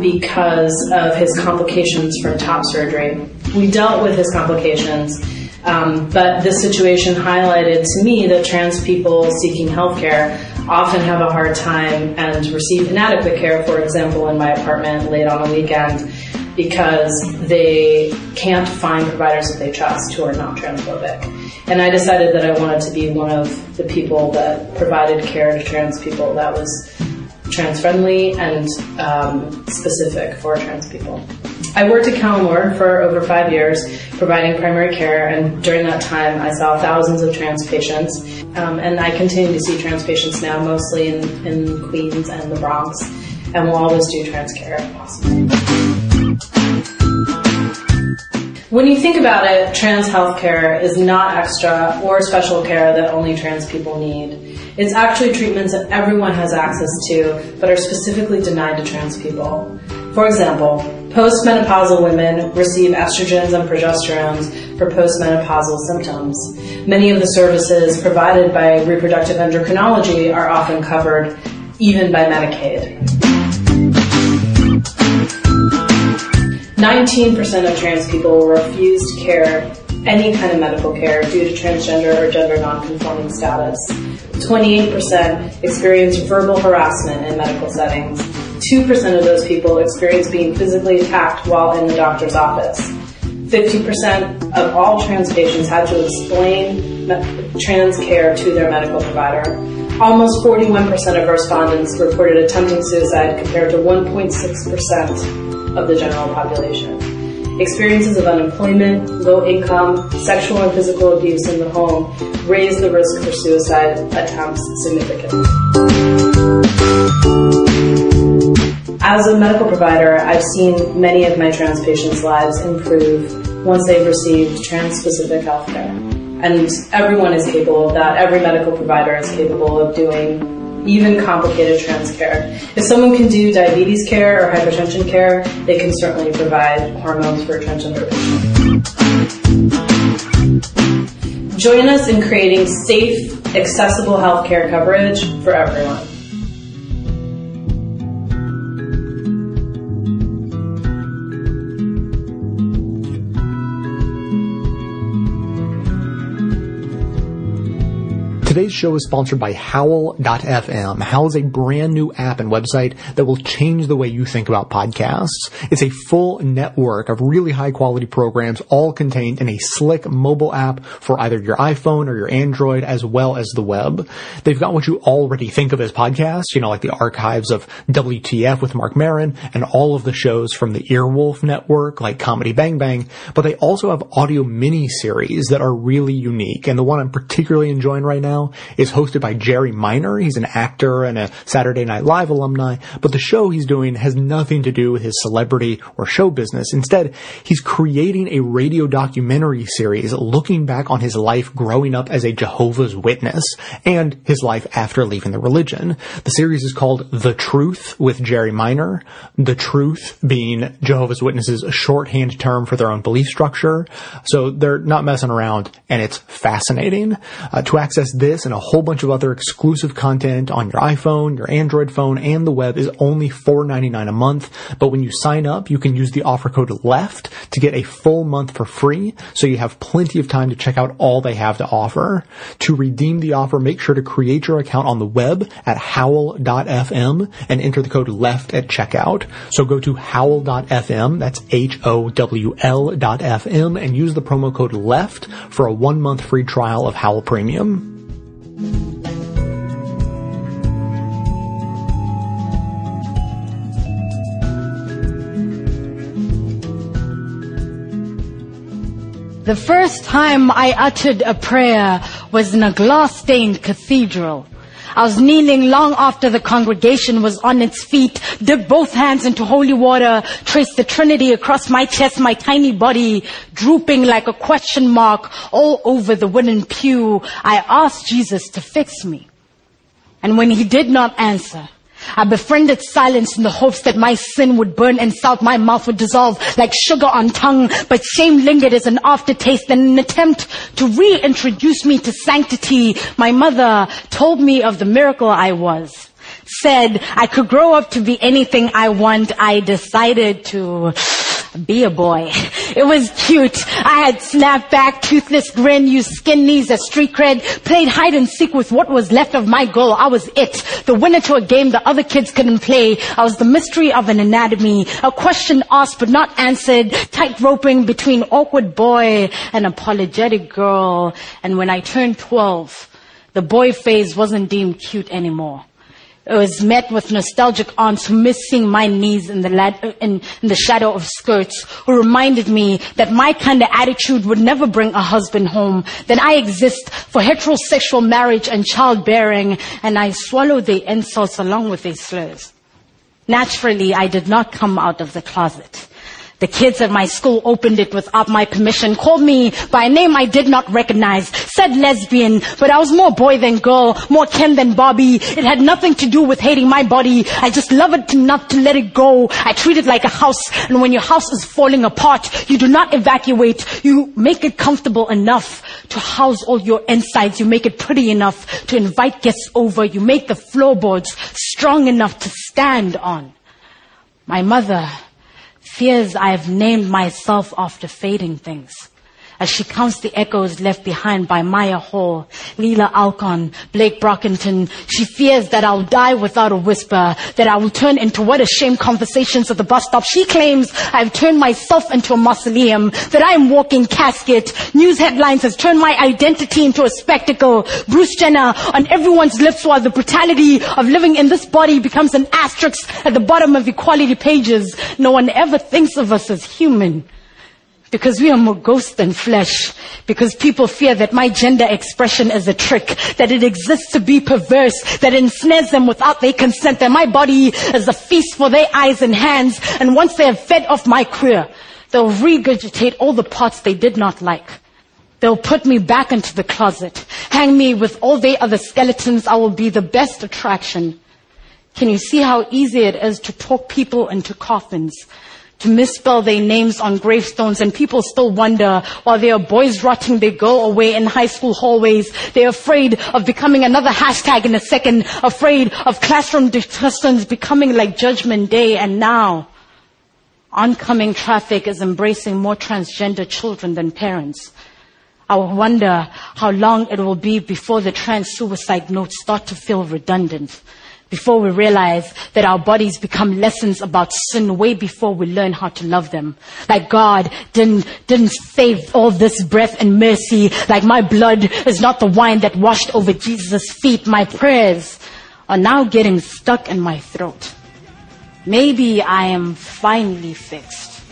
because of his complications from top surgery. We dealt with his complications, um, but this situation highlighted to me that trans people seeking healthcare often have a hard time and receive inadequate care, for example, in my apartment late on a weekend because they can't find providers that they trust who are not transphobic. And I decided that I wanted to be one of the people that provided care to trans people that was trans friendly and um, specific for trans people. I worked at Callen-Lorde for over five years, providing primary care, and during that time, I saw thousands of trans patients. Um, and I continue to see trans patients now, mostly in, in Queens and the Bronx, and will always do trans care if possible. When you think about it, trans healthcare is not extra or special care that only trans people need. It's actually treatments that everyone has access to, but are specifically denied to trans people. For example, postmenopausal women receive estrogens and progesterones for postmenopausal symptoms. Many of the services provided by reproductive endocrinology are often covered even by Medicaid. 19% of trans people refused care, any kind of medical care, due to transgender or gender nonconforming status. 28% experienced verbal harassment in medical settings. 2% of those people experienced being physically attacked while in the doctor's office. 50% of all trans patients had to explain trans care to their medical provider. Almost 41% of respondents reported attempting suicide compared to 1.6% of the general population. Experiences of unemployment, low income, sexual and physical abuse in the home raise the risk for suicide attempts significantly. As a medical provider, I've seen many of my trans patients' lives improve once they've received trans-specific health care. And everyone is capable of that. Every medical provider is capable of doing even complicated trans care. If someone can do diabetes care or hypertension care, they can certainly provide hormones for transgender patients. Join us in creating safe, accessible healthcare coverage for everyone. Today's show is sponsored by Howl.fm. Howl is a brand new app and website that will change the way you think about podcasts. It's a full network of really high quality programs all contained in a slick mobile app for either your iPhone or your Android as well as the web. They've got what you already think of as podcasts, you know, like the archives of WTF with Marc Maron and all of the shows from the Earwolf network like Comedy Bang Bang, but they also have audio mini series that are really unique. And the one I'm particularly enjoying right now is hosted by Jerry Minor. He's an actor and a Saturday Night Live alumni, but the show he's doing has nothing to do with his celebrity or show business. Instead, he's creating a radio documentary series looking back on his life growing up as a Jehovah's Witness and his life after leaving the religion. The series is called The Truth with Jerry Minor. The Truth being Jehovah's Witnesses shorthand term for their own belief structure. So they're not messing around and it's fascinating. Uh, to access this This and a whole bunch of other exclusive content on your iPhone, your Android phone, and the web is only $4.99 a month. But when you sign up, you can use the offer code LEFT to get a full month for free. So you have plenty of time to check out all they have to offer. To redeem the offer, make sure to create your account on the web at howl.fm and enter the code LEFT at checkout. So go to howl.fm, that's H-O-W-L dot FM, and use the promo code LEFT for a one month free trial of Howl Premium. The first time I uttered a prayer was in a glass-stained cathedral. I was kneeling long after the congregation was on its feet, dipped both hands into holy water, traced the Trinity across my chest, my tiny body drooping like a question mark all over the wooden pew. I asked Jesus to fix me. And when he did not answer, I befriended silence in the hopes that my sin would burn and south my mouth would dissolve like sugar on tongue, but shame lingered as an aftertaste and an attempt to reintroduce me to sanctity. My mother told me of the miracle I was. Said I could grow up to be anything I want. I decided to be a boy. It was cute. I had snapback, toothless grin, used skin knees as street cred, played hide and seek with what was left of my girl. I was it. The winner to a game the other kids couldn't play. I was the mystery of an anatomy. A question asked but not answered. Tight roping between awkward boy and apologetic girl. And when I turned 12, the boy phase wasn't deemed cute anymore. It was met with nostalgic aunts who missed seeing my knees in the, in, in the shadow of skirts, who reminded me that my kind of attitude would never bring a husband home, that I exist for heterosexual marriage and childbearing, and I swallowed the insults along with their slurs. Naturally, I did not come out of the closet. The kids at my school opened it without my permission, called me by a name I did not recognize, said lesbian, but I was more boy than girl, more Ken than Bobby. It had nothing to do with hating my body. I just love it enough to let it go. I treat it like a house, and when your house is falling apart, you do not evacuate. You make it comfortable enough to house all your insides. You make it pretty enough to invite guests over. You make the floorboards strong enough to stand on. My mother fears I have named myself after fading things. As she counts the echoes left behind by Mya Hall, Leelah Alcorn, Blake Brockington, she fears that I'll die without a whisper, that I will turn into what a shame conversations at the bus stop. She claims I've turned myself into a mausoleum, that I am walking casket. News headlines has turned my identity into a spectacle. Bruce Jenner on everyone's lips while the brutality of living in this body becomes an asterisk at the bottom of equality pages. No one ever thinks of us as human because we are more ghost than flesh, because people fear that my gender expression is a trick, that it exists to be perverse, that ensnares them without their consent, that my body is a feast for their eyes and hands, and once they have fed off my queer, they'll regurgitate all the parts they did not like. They'll put me back into the closet, hang me with all their other skeletons, I will be the best attraction. Can you see how easy it is to talk people into coffins? To misspell their names on gravestones and people still wonder while there are boys rotting their girl away in high school hallways. They're afraid of becoming another hashtag in a second, afraid of classroom discussions becoming like judgment day and now oncoming traffic is embracing more transgender children than parents. I wonder how long it will be before the trans suicide notes start to feel redundant before we realize that our bodies become lessons about sin way before we learn how to love them. Like God didn't, didn't save all this breath and mercy. Like my blood is not the wine that washed over Jesus' feet. My prayers are now getting stuck in my throat. Maybe I am finally fixed.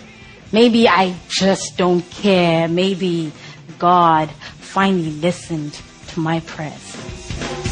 Maybe I just don't care. Maybe God finally listened to my prayers.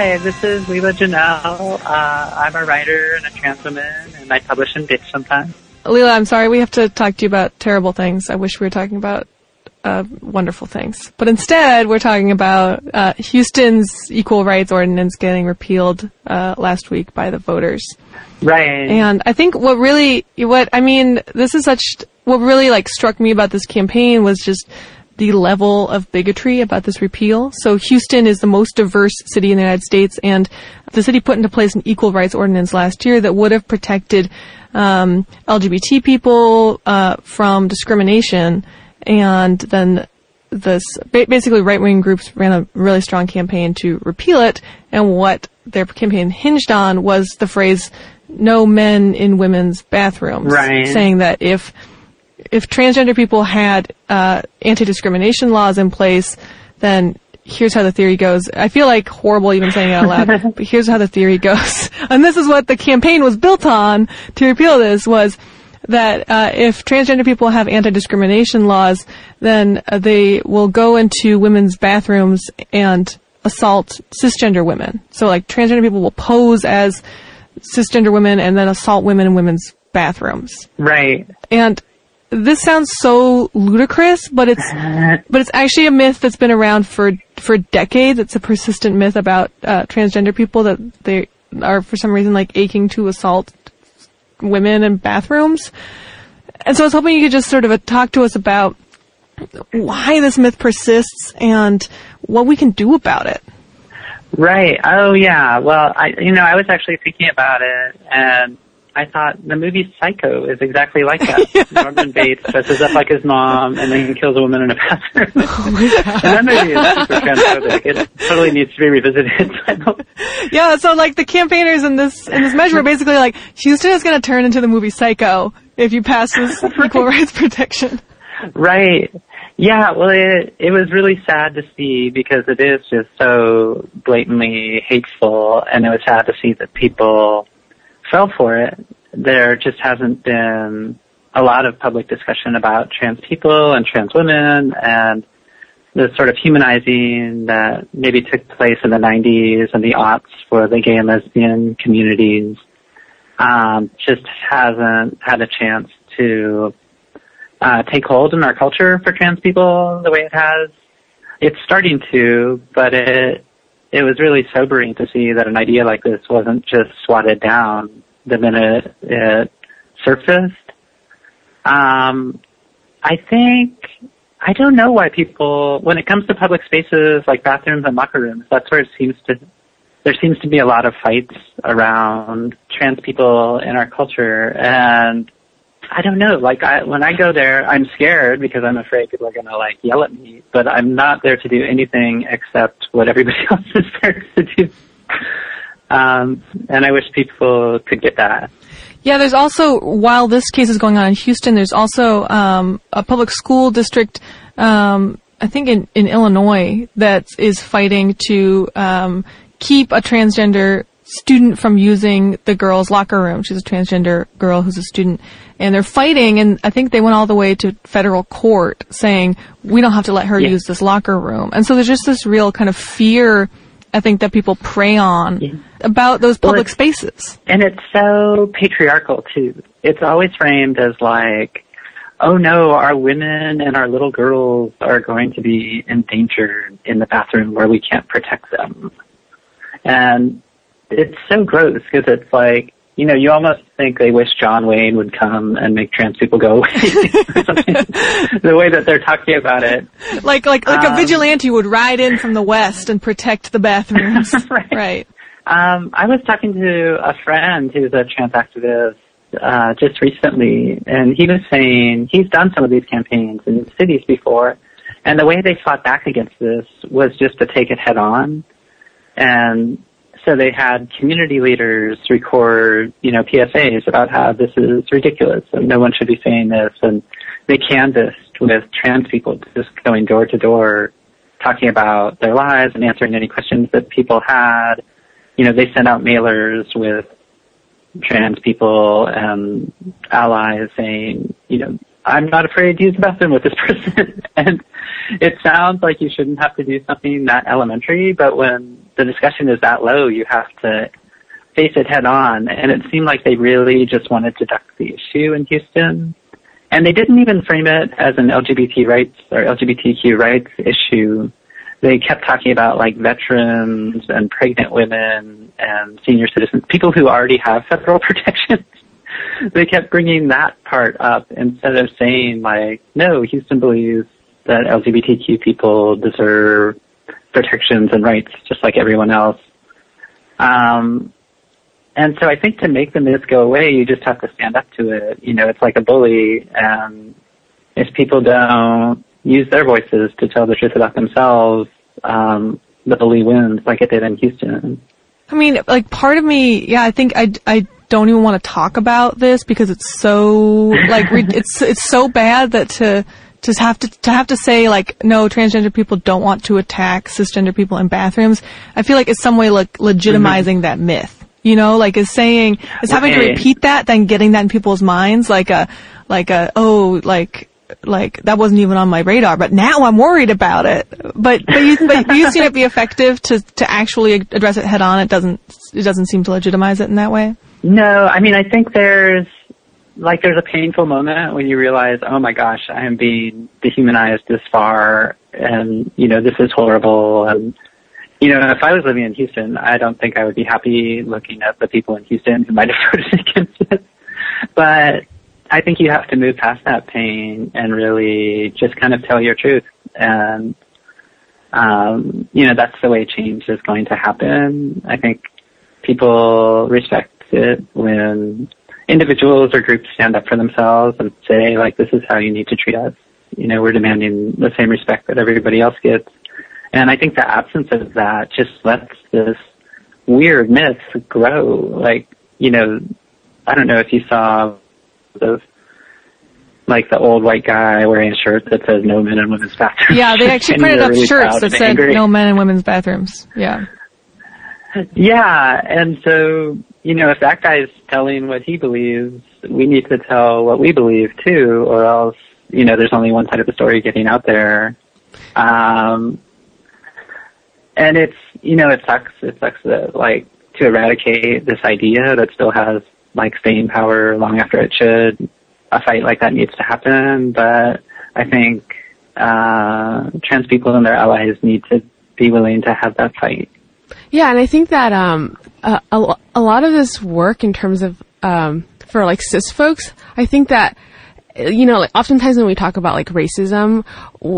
Hi, this is Leela Janelle. Uh, I'm a writer and a trans woman, and I publish in Bitch sometimes. Leela, I'm sorry, we have to talk to you about terrible things. I wish we were talking about uh, wonderful things. But instead, we're talking about uh, Houston's equal rights ordinance getting repealed uh, last week by the voters. Right. And I think what really, what, I mean, this is such, what really like struck me about this campaign was just the level of bigotry about this repeal. So Houston is the most diverse city in the United States and the city put into place an equal rights ordinance last year that would have protected um, LGBT people uh, from discrimination and then this basically right wing groups ran a really strong campaign to repeal it and what their campaign hinged on was the phrase no men in women's bathrooms Right. saying that if if transgender people had uh, anti-discrimination laws in place, then here's how the theory goes. I feel like horrible even saying it out loud, but here's how the theory goes. And this is what the campaign was built on to repeal this was that uh, if transgender people have anti-discrimination laws, then uh, they will go into women's bathrooms and assault cisgender women. So like transgender people will pose as cisgender women and then assault women in women's bathrooms. Right. And this sounds so ludicrous, but it's but it's actually a myth that's been around for for decades. It's a persistent myth about uh, transgender people that they are for some reason like aching to assault women in bathrooms. And so I was hoping you could just sort of uh, talk to us about why this myth persists and what we can do about it. Right. Oh, yeah. Well, I, you know, I was actually thinking about it, and I thought the movie Psycho is exactly like that. Norman Bates dresses up like his mom, and then he kills a woman in a bathroom. Oh and that movie is super transphobic. It totally needs to be revisited. Yeah, so like the campaigners in this in this measure are basically like Houston is going to turn into the movie Psycho if you pass this equal rights protection. Right. Yeah, well, it, it was really sad to see because it is just so blatantly hateful, and it was sad to see that people fell for it. There just hasn't been a lot of public discussion about trans people and trans women and the sort of humanizing that maybe took place in the 90s and the aughts for the gay and lesbian communities um, just hasn't had a chance to uh, take hold in our culture for trans people the way it has. It's starting to, but it it was really sobering to see that an idea like this wasn't just swatted down the minute it surfaced. Um, I think I don't know why people, when it comes to public spaces like bathrooms and locker rooms, that's where it seems to there seems to be a lot of fights around trans people in our culture and I don't know, like I, when I go there, I'm scared because I'm afraid people are going to like yell at me, but I'm not there to do anything except what everybody else is there to do. Um, and I wish people could get that. Yeah, there's also while this case is going on in Houston, there's also um, a public school district, um, I think in, in Illinois, that is fighting to um, keep a transgender student from using the girls' locker room. She's a transgender girl who's a student, and they're fighting. And I think they went all the way to federal court saying we don't have to let her Yeah. use this locker room. And so there's just this real kind of fear. I think that people prey on about those public it's- spaces. And it's so patriarchal too. It's always framed as like, oh no, our women and our little girls are going to be endangered in the bathroom where we can't protect them. And it's so gross because it's like, you know, you almost think they wish John Wayne would come and make trans people go away. the way that they're talking about it. Like like like a Um, vigilante would ride in from the west and protect the bathrooms. right. Um, I was talking to a friend who's a trans activist uh, just recently, and he was saying he's done some of these campaigns in cities before, and the way they fought back against this was just to take it head on. And so they had community leaders record, you know, PSAs about how this is ridiculous and no one should be saying this. And they canvassed with trans people just going door to door talking about their lives and answering any questions that people had. You know, they sent out mailers with trans people and allies saying, you know, I'm not afraid to use the bathroom with this person. and it sounds like you shouldn't have to do something that elementary, but when the discussion is that low, you have to face it head on. And it seemed like they really just wanted to duck the issue in Houston. And they didn't even frame it as an LGBT rights or LGBTQ rights issue. They kept talking about like veterans and pregnant women and senior citizens, people who already have federal protections. they kept bringing that part up instead of saying like, no, Houston believes that LGBTQ people deserve protections and rights just like everyone else. Um, and so I think to make the myth go away, you just have to stand up to it. You know, it's like a bully, and if people don't use their voices to tell the truth about themselves, um, the bully wins, like it did in Houston. I mean, like part of me, yeah, I think I, I don't even want to talk about this because it's so like it's it's so bad that to to have to to have to say like no transgender people don't want to attack cisgender people in bathrooms. I feel like it's some way like legitimizing mm-hmm. that myth. You know, like is saying is having to repeat that, then getting that in people's minds, like a like a oh like like that wasn't even on my radar, but now I'm worried about it. But but you but you seen it be effective to to actually address it head on. It doesn't it doesn't seem to legitimize it in that way. No, I mean I think there's like there's a painful moment when you realize, oh my gosh, I am being dehumanized this far, and you know this is horrible, and you know, if I was living in Houston, I don't think I would be happy looking at the people in Houston who might have voted against it. But I think you have to move past that pain and really just kind of tell your truth. And, um, you know, that's the way change is going to happen. I think people respect it when individuals or groups stand up for themselves and say, like, this is how you need to treat us. You know, we're demanding the same respect that everybody else gets. And I think the absence of that just lets this weird myth grow. Like, you know, I don't know if you saw the like the old white guy wearing a shirt that says no men and women's bathrooms. Yeah, they actually printed up really shirts that said angry. no men and women's bathrooms. Yeah. Yeah, and so, you know, if that guy's telling what he believes, we need to tell what we believe too, or else, you know, there's only one side of the story getting out there. Um, and it's you know it sucks. It sucks that like to eradicate this idea that still has like staying power long after it should a fight like that needs to happen. But i think uh trans people and their allies need to be willing to have that fight. Yeah and i think that um a, a, a lot of this work in terms of um for like cis folks i think that you know like oftentimes when we talk about like racism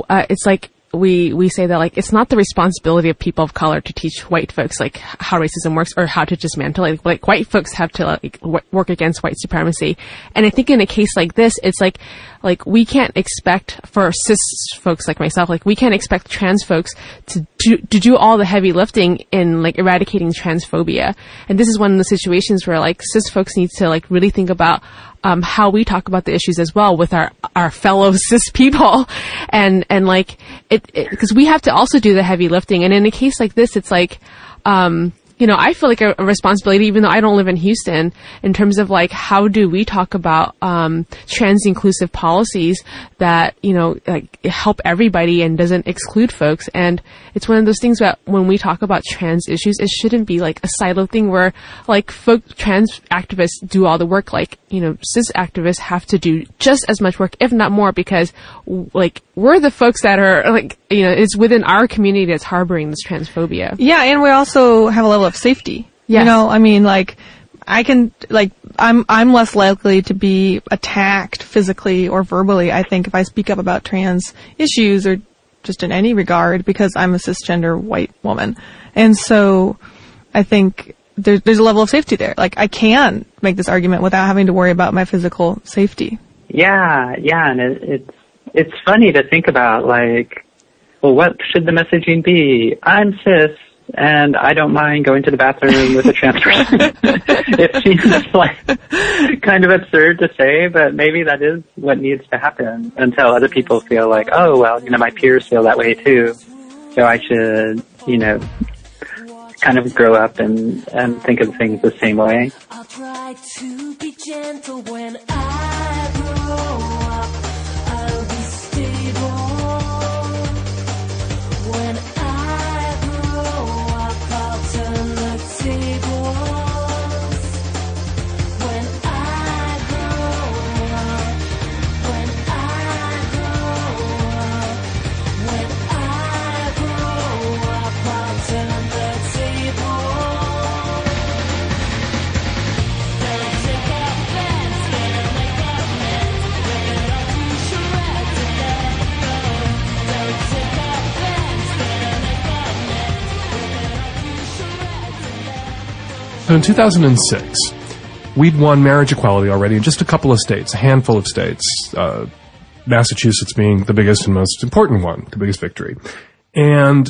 uh, it's like we we say that like it's not the responsibility of people of color to teach white folks like how racism works or how to dismantle it. Like, white folks have to like w- work against white supremacy. And I think in a case like this, it's like like we can't expect for cis folks like myself, like we can't expect trans folks to do to do all the heavy lifting in like eradicating transphobia. And this is one of the situations where like cis folks need to like really think about um, how we talk about the issues as well with our our fellow cis people, and and like it because we have to also do the heavy lifting. And in a case like this, it's like. Um, you know, I feel like a, a, responsibility, even though I don't live in Houston, in terms of like how do we talk about um, trans inclusive policies that you know like help everybody and doesn't exclude folks. And it's one of those things that when we talk about trans issues, it shouldn't be like a silo thing where like folk trans activists do all the work. Like you know, cis activists have to do just as much work, if not more, because like we're the folks that are like you know it's within our community that's harboring this transphobia. Yeah, and we also have a level of safety. Yes. You know, I mean, like I can like I'm I'm less likely to be attacked physically or verbally. I think if I speak up about trans issues or just in any regard because I'm a cisgender white woman, and so I think there's there's a level of safety there. Like I can make this argument without having to worry about my physical safety. Yeah, yeah, and it, it's it's funny to think about like, well, what should the messaging be? I'm cis and I don't mind going to the bathroom with a trans person. it seems like kind of absurd to say, but maybe that is what needs to happen until other people feel like, oh, well, you know, my peers feel that way too. So I should, you know, kind of grow up and, and think of things the same way. So in 2006, we'd won marriage equality already in just a couple of states, a handful of states, uh, Massachusetts being the biggest and most important one, the biggest victory. And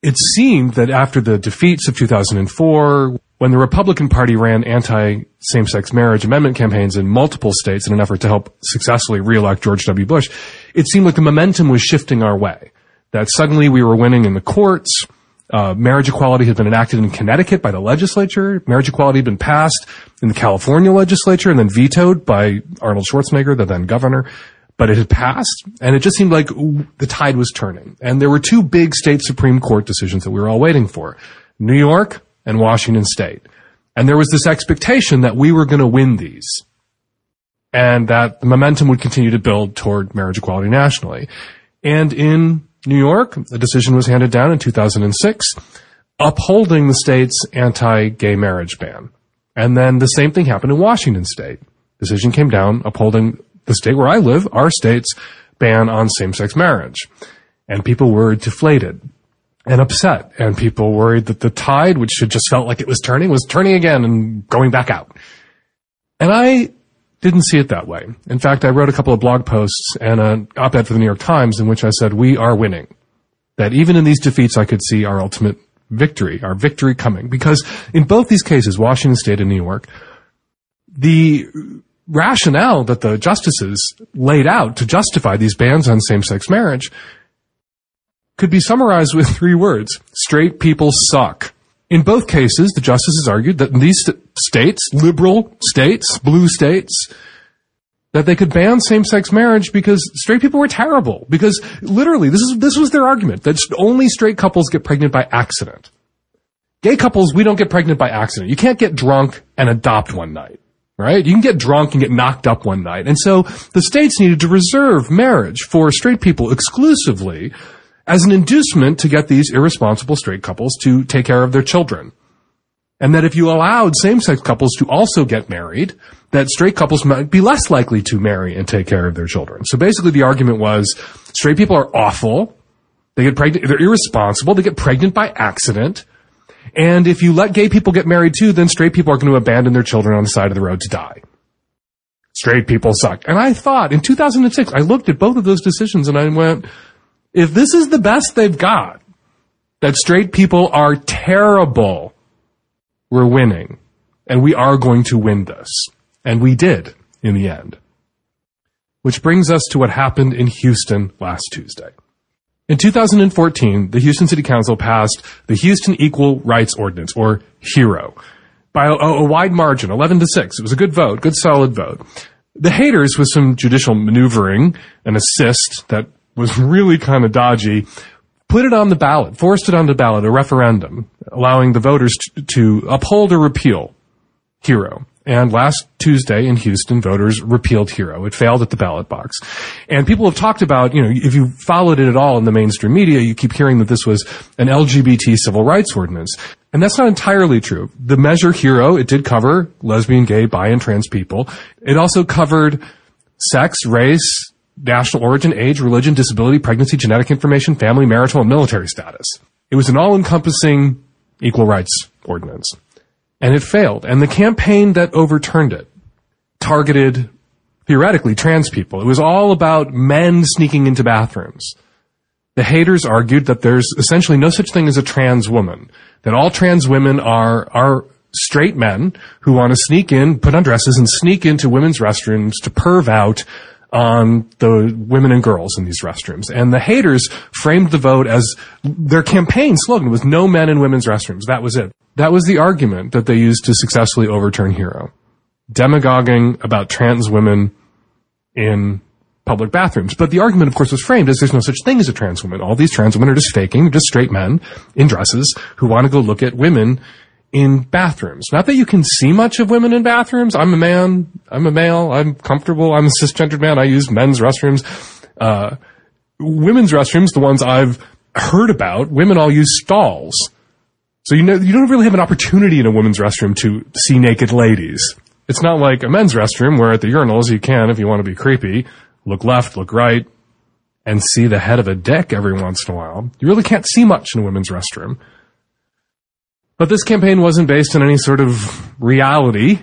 it seemed that after the defeats of 2004, when the Republican Party ran anti same-sex marriage amendment campaigns in multiple states in an effort to help successfully reelect George W. Bush, it seemed like the momentum was shifting our way. That suddenly we were winning in the courts. Uh, marriage equality had been enacted in Connecticut by the legislature. Marriage equality had been passed in the California legislature and then vetoed by Arnold Schwarzenegger, the then governor. But it had passed, and it just seemed like the tide was turning. And there were two big state Supreme Court decisions that we were all waiting for. New York and Washington State. And there was this expectation that we were going to win these. And that the momentum would continue to build toward marriage equality nationally. And in New York, a decision was handed down in 2006 upholding the state's anti-gay marriage ban. And then the same thing happened in Washington state. Decision came down upholding the state where I live, our state's ban on same-sex marriage. And people were deflated and upset and people worried that the tide, which had just felt like it was turning, was turning again and going back out. And I didn't see it that way. In fact, I wrote a couple of blog posts and an op-ed for the New York Times in which I said, we are winning. That even in these defeats, I could see our ultimate victory, our victory coming. Because in both these cases, Washington State and New York, the rationale that the justices laid out to justify these bans on same-sex marriage could be summarized with three words. Straight people suck. In both cases, the justices argued that in these st- states, liberal states, blue states, that they could ban same-sex marriage because straight people were terrible. Because literally, this is, this was their argument, that only straight couples get pregnant by accident. Gay couples, we don't get pregnant by accident. You can't get drunk and adopt one night right? You can get drunk and get knocked up one night. And so the states needed to reserve marriage for straight people exclusively as an inducement to get these irresponsible straight couples to take care of their children. And that if you allowed same-sex couples to also get married, that straight couples might be less likely to marry and take care of their children. So basically the argument was straight people are awful. They get pregnant, they're irresponsible, they get pregnant by accident. And if you let gay people get married too, then straight people are going to abandon their children on the side of the road to die. Straight people suck. And I thought in 2006, I looked at both of those decisions and I went, if this is the best they've got, that straight people are terrible, we're winning. And we are going to win this. And we did in the end. Which brings us to what happened in Houston last Tuesday. In 2014, the Houston City Council passed the Houston Equal Rights Ordinance, or HERO, by a, a, wide margin, 11 to 6. It was a good vote, good solid vote. The haters, with some judicial maneuvering and assist that was really kind of dodgy, put it on the ballot, forced it on the ballot, a referendum, allowing the voters to, uphold or repeal HERO. And last Tuesday in Houston, voters repealed HERO. It failed at the ballot box. And people have talked about, you know, if you followed it at all in the mainstream media, you keep hearing that this was an LGBT civil rights ordinance. And that's not entirely true. The measure HERO, it did cover lesbian, gay, bi, and trans people. It also covered sex, race, national origin, age, religion, disability, pregnancy, genetic information, family, marital, and military status. It was an all-encompassing equal rights ordinance and it failed. And the campaign that overturned it targeted, theoretically, trans people. It was all about men sneaking into bathrooms. The haters argued that there's essentially no such thing as a trans woman, that all trans women are, are straight men who want to sneak in, put on dresses and sneak into women's restrooms to perv out on the women and girls in these restrooms. And the haters framed the vote as their campaign slogan was no men in women's restrooms. That was it. That was the argument that they used to successfully overturn Hero. Demagoguing about trans women in public bathrooms. But the argument, of course, was framed as there's no such thing as a trans woman. All these trans women are just faking, just straight men in dresses who want to go look at women in bathrooms. Not that you can see much of women in bathrooms. I'm a man. I'm a male. I'm comfortable. I'm a cisgendered man. I use men's restrooms. Uh, women's restrooms, the ones I've heard about, women all use stalls. So you know, you don't really have an opportunity in a women's restroom to see naked ladies. It's not like a men's restroom where at the urinals you can, if you want to be creepy, look left, look right, and see the head of a dick every once in a while. You really can't see much in a women's restroom. But this campaign wasn't based on any sort of reality.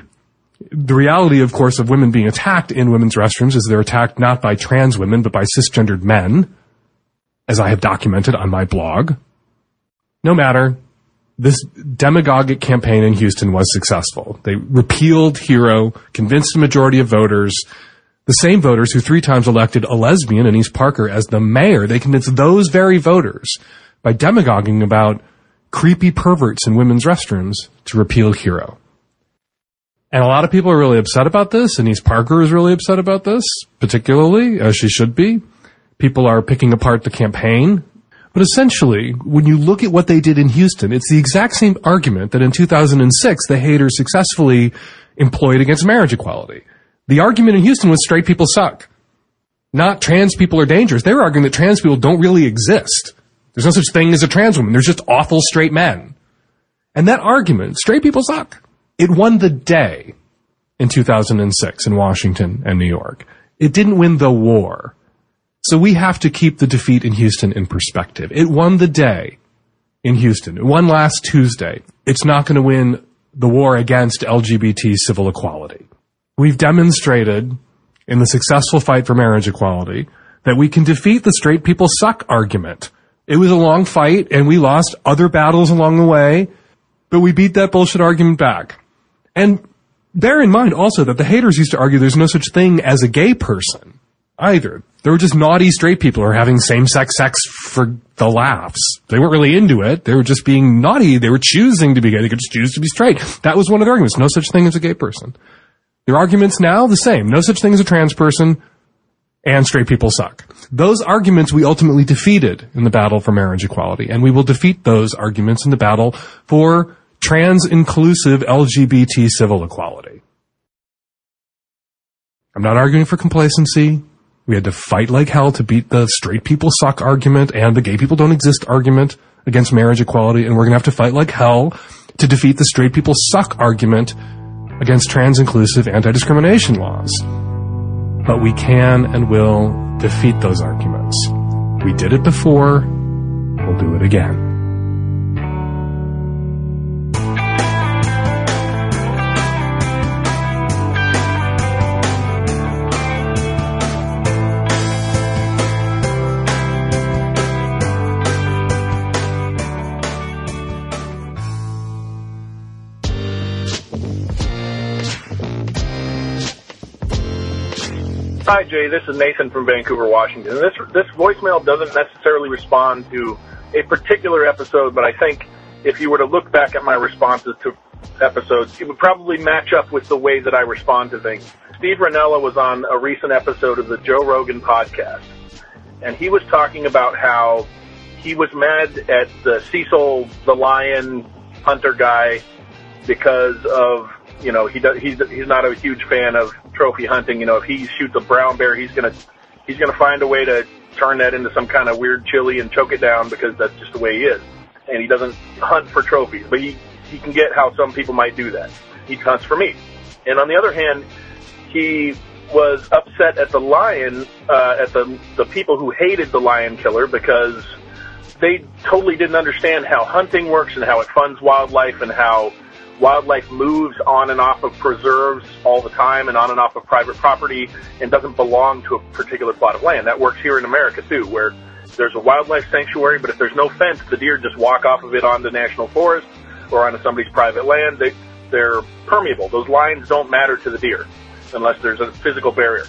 The reality, of course, of women being attacked in women's restrooms is they're attacked not by trans women, but by cisgendered men, as I have documented on my blog. No matter, this demagogic campaign in Houston was successful. They repealed Hero, convinced a majority of voters, the same voters who three times elected a lesbian, Annise Parker, as the mayor. They convinced those very voters by demagoguing about creepy perverts in women's restrooms to repeal Hero. And a lot of people are really upset about this. Annise Parker is really upset about this, particularly, as she should be. People are picking apart the campaign. But essentially, when you look at what they did in Houston, it's the exact same argument that in 2006 the haters successfully employed against marriage equality. The argument in Houston was straight people suck. Not trans people are dangerous. They were arguing that trans people don't really exist. There's no such thing as a trans woman. There's just awful straight men. And that argument, straight people suck, it won the day in 2006 in Washington and New York. It didn't win the war. So we have to keep the defeat in Houston in perspective. It won the day in Houston. It won last Tuesday. It's not going to win the war against LGBT civil equality. We've demonstrated in the successful fight for marriage equality that we can defeat the straight people suck argument. It was a long fight and we lost other battles along the way, but we beat that bullshit argument back. And bear in mind also that the haters used to argue there's no such thing as a gay person either. They were just naughty straight people who are having same-sex sex for the laughs. They weren't really into it. They were just being naughty. They were choosing to be gay. They could just choose to be straight. That was one of their arguments. No such thing as a gay person. Their arguments now, the same. No such thing as a trans person and straight people suck. Those arguments we ultimately defeated in the battle for marriage equality, and we will defeat those arguments in the battle for trans inclusive LGBT civil equality. I'm not arguing for complacency. We had to fight like hell to beat the straight people suck argument and the gay people don't exist argument against marriage equality, and we're gonna have to fight like hell to defeat the straight people suck argument against trans inclusive anti-discrimination laws. But we can and will defeat those arguments. We did it before, we'll do it again. Hi, Jay. This is Nathan from Vancouver, Washington. This this voicemail doesn't necessarily respond to a particular episode, but I think if you were to look back at my responses to episodes, it would probably match up with the way that I respond to things. Steve Rinella was on a recent episode of the Joe Rogan podcast, and he was talking about how he was mad at the Cecil the lion hunter guy because of you know he does he's he's not a huge fan of trophy hunting. You know, if he shoots a brown bear, he's gonna he's gonna find a way to turn that into some kind of weird chili and choke it down because that's just the way he is. And he doesn't hunt for trophies, but he he can get how some people might do that. He hunts for meat. And on the other hand, he was upset at the lion, uh, at the the people who hated the lion killer because they totally didn't understand how hunting works and how it funds wildlife and how wildlife moves on and off of preserves all the time and on and off of private property and doesn't belong to a particular plot of land. That works here in America too, where there's a wildlife sanctuary, but if there's no fence, the deer just walk off of it onto national forest or onto somebody's private land. They, they're permeable. Those lines don't matter to the deer unless there's a physical barrier.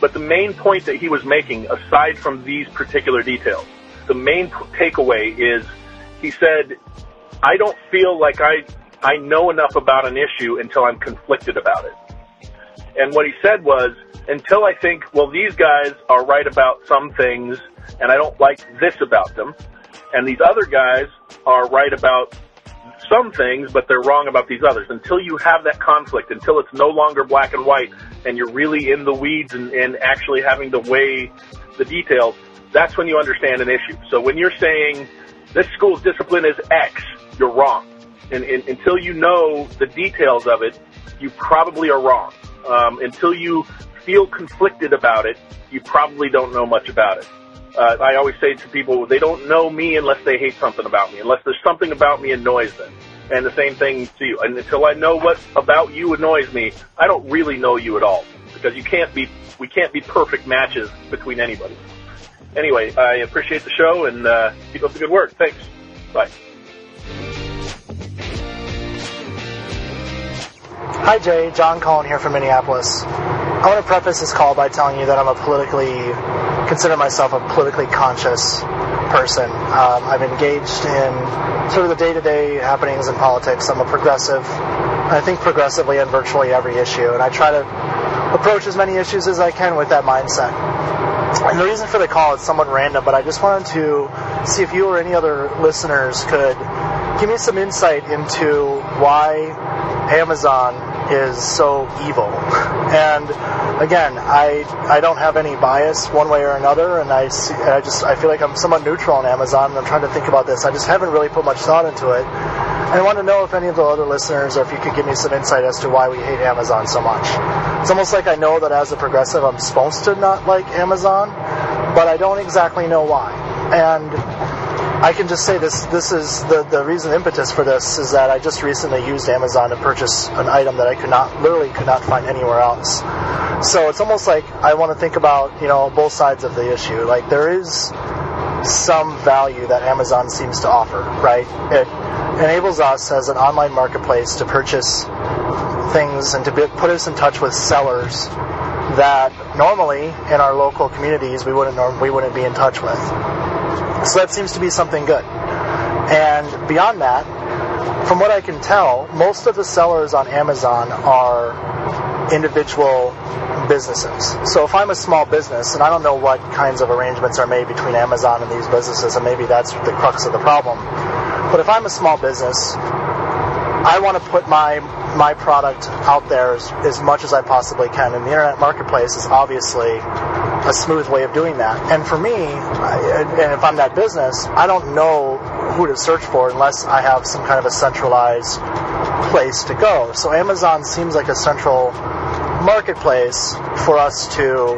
But the main point that he was making, aside from these particular details, the main takeaway is he said, I don't feel like I I know enough about an issue until I'm conflicted about it. And what he said was, until I think, well, these guys are right about some things and I don't like this about them, and these other guys are right about some things, but they're wrong about these others. Until you have that conflict, until it's no longer black and white, and you're really in the weeds and, and actually having to weigh the details, that's when you understand an issue. So when you're saying this school's discipline is X, you're wrong and, and, until you know the details of it, you probably are wrong. Um, until you feel conflicted about it, you probably don't know much about it. Uh, I always say to people, they don't know me unless they hate something about me, unless there's something about me annoys them. And the same thing to you. And until I know what about you annoys me, I don't really know you at all because you can't be we can't be perfect matches between anybody. Anyway, I appreciate the show and uh, keep up the good work. Thanks. Bye. Hi Jay, John calling here from Minneapolis. I want to preface this call by telling you that I'm a politically, consider myself a politically conscious person. Um, I'm engaged in sort of the day-to-day happenings in politics. I'm a progressive. I think progressively on virtually every issue, and I try to approach as many issues as I can with that mindset. And the reason for the call is somewhat random, but I just wanted to see if you or any other listeners could give me some insight into why Amazon is so evil. And again, I I don't have any bias one way or another, and I see, I just I feel like I'm somewhat neutral on Amazon. And I'm trying to think about this. I just haven't really put much thought into it. And I want to know if any of the other listeners, or if you could give me some insight as to why we hate Amazon so much. It's almost like I know that as a progressive, I'm supposed to not like Amazon, but I don't exactly know why. And I can just say this. This is the the reason impetus for this is that I just recently used Amazon to purchase an item that I could not literally could not find anywhere else. So it's almost like I want to think about you know both sides of the issue. Like there is some value that Amazon seems to offer, right? It enables us as an online marketplace to purchase things and to be, put us in touch with sellers that normally in our local communities we wouldn't norm- we wouldn't be in touch with. So that seems to be something good. And beyond that, from what I can tell, most of the sellers on Amazon are individual businesses. So if I'm a small business, and I don't know what kinds of arrangements are made between Amazon and these businesses, and maybe that's the crux of the problem. But if I'm a small business, I want to put my my product out there as, as much as I possibly can, and the internet marketplace is obviously a smooth way of doing that. And for me, and if I'm that business, I don't know who to search for unless I have some kind of a centralized place to go. So Amazon seems like a central marketplace for us to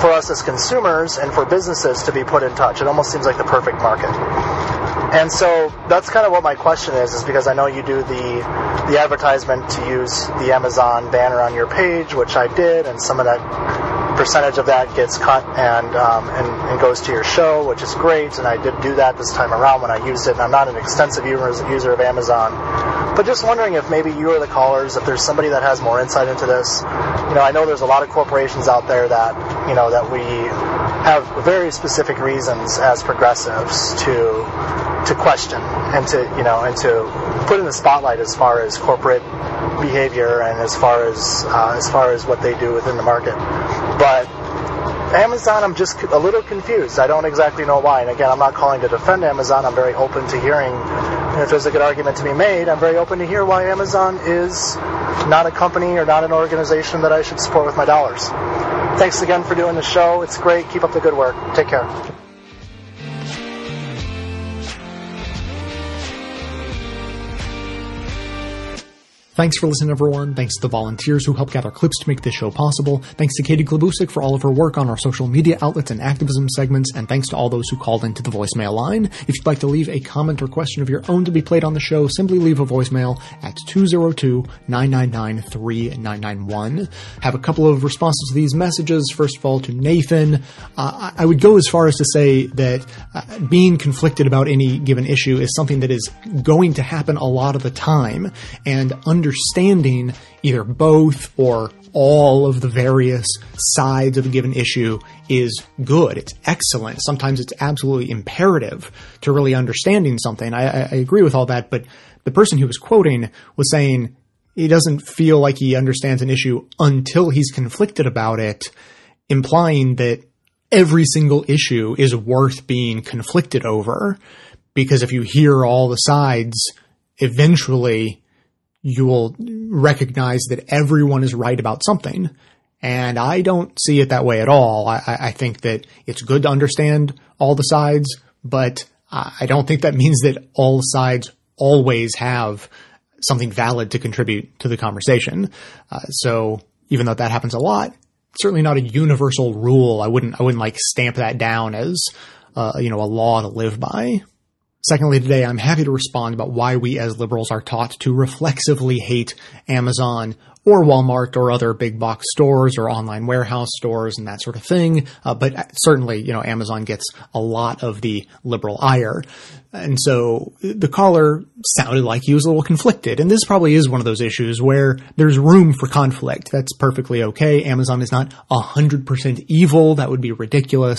for us as consumers and for businesses to be put in touch. It almost seems like the perfect market. And so that's kind of what my question is, is because I know you do the the advertisement to use the Amazon banner on your page, which I did, and some of that percentage of that gets cut and, um, and and goes to your show, which is great. And I did do that this time around when I used it. And I'm not an extensive user of Amazon, but just wondering if maybe you or the callers, if there's somebody that has more insight into this. You know, I know there's a lot of corporations out there that you know that we have very specific reasons as progressives to to question and to you know and to put in the spotlight as far as corporate behavior and as far as uh, as far as what they do within the market. But Amazon, I'm just a little confused. I don't exactly know why. And again, I'm not calling to defend Amazon. I'm very open to hearing. If there's a good argument to be made, I'm very open to hear why Amazon is not a company or not an organization that I should support with my dollars. Thanks again for doing the show. It's great. Keep up the good work. Take care. Thanks for listening, everyone. Thanks to the volunteers who helped gather clips to make this show possible. Thanks to Katie Klabusik for all of her work on our social media outlets and activism segments. And thanks to all those who called into the voicemail line. If you'd like to leave a comment or question of your own to be played on the show, simply leave a voicemail at 202-999-3991. Have a couple of responses to these messages. First of all, to Nathan. Uh, I would go as far as to say that uh, being conflicted about any given issue is something that is going to happen a lot of the time. And understanding either both or all of the various sides of a given issue is good. It's excellent. Sometimes it's absolutely imperative to really understanding something. I, I agree with all that, but the person who was quoting was saying he doesn't feel like he understands an issue until he's conflicted about it, implying that every single issue is worth being conflicted over. Because if you hear all the sides, eventually you will recognize that everyone is right about something. And I don't see it that way at all. I, I think that it's good to understand all the sides, but I don't think that means that all sides always have something valid to contribute to the conversation. Uh, so even though that happens a lot, certainly not a universal rule. I wouldn't, I wouldn't like stamp that down as, uh, you know, a law to live by. Secondly, today I'm happy to respond about why we as liberals are taught to reflexively hate Amazon or Walmart or other big box stores or online warehouse stores and that sort of thing. Uh, but certainly, you know, Amazon gets a lot of the liberal ire. And so the caller sounded like he was a little conflicted. And this probably is one of those issues where there's room for conflict. That's perfectly okay. Amazon is not 100% evil. That would be ridiculous.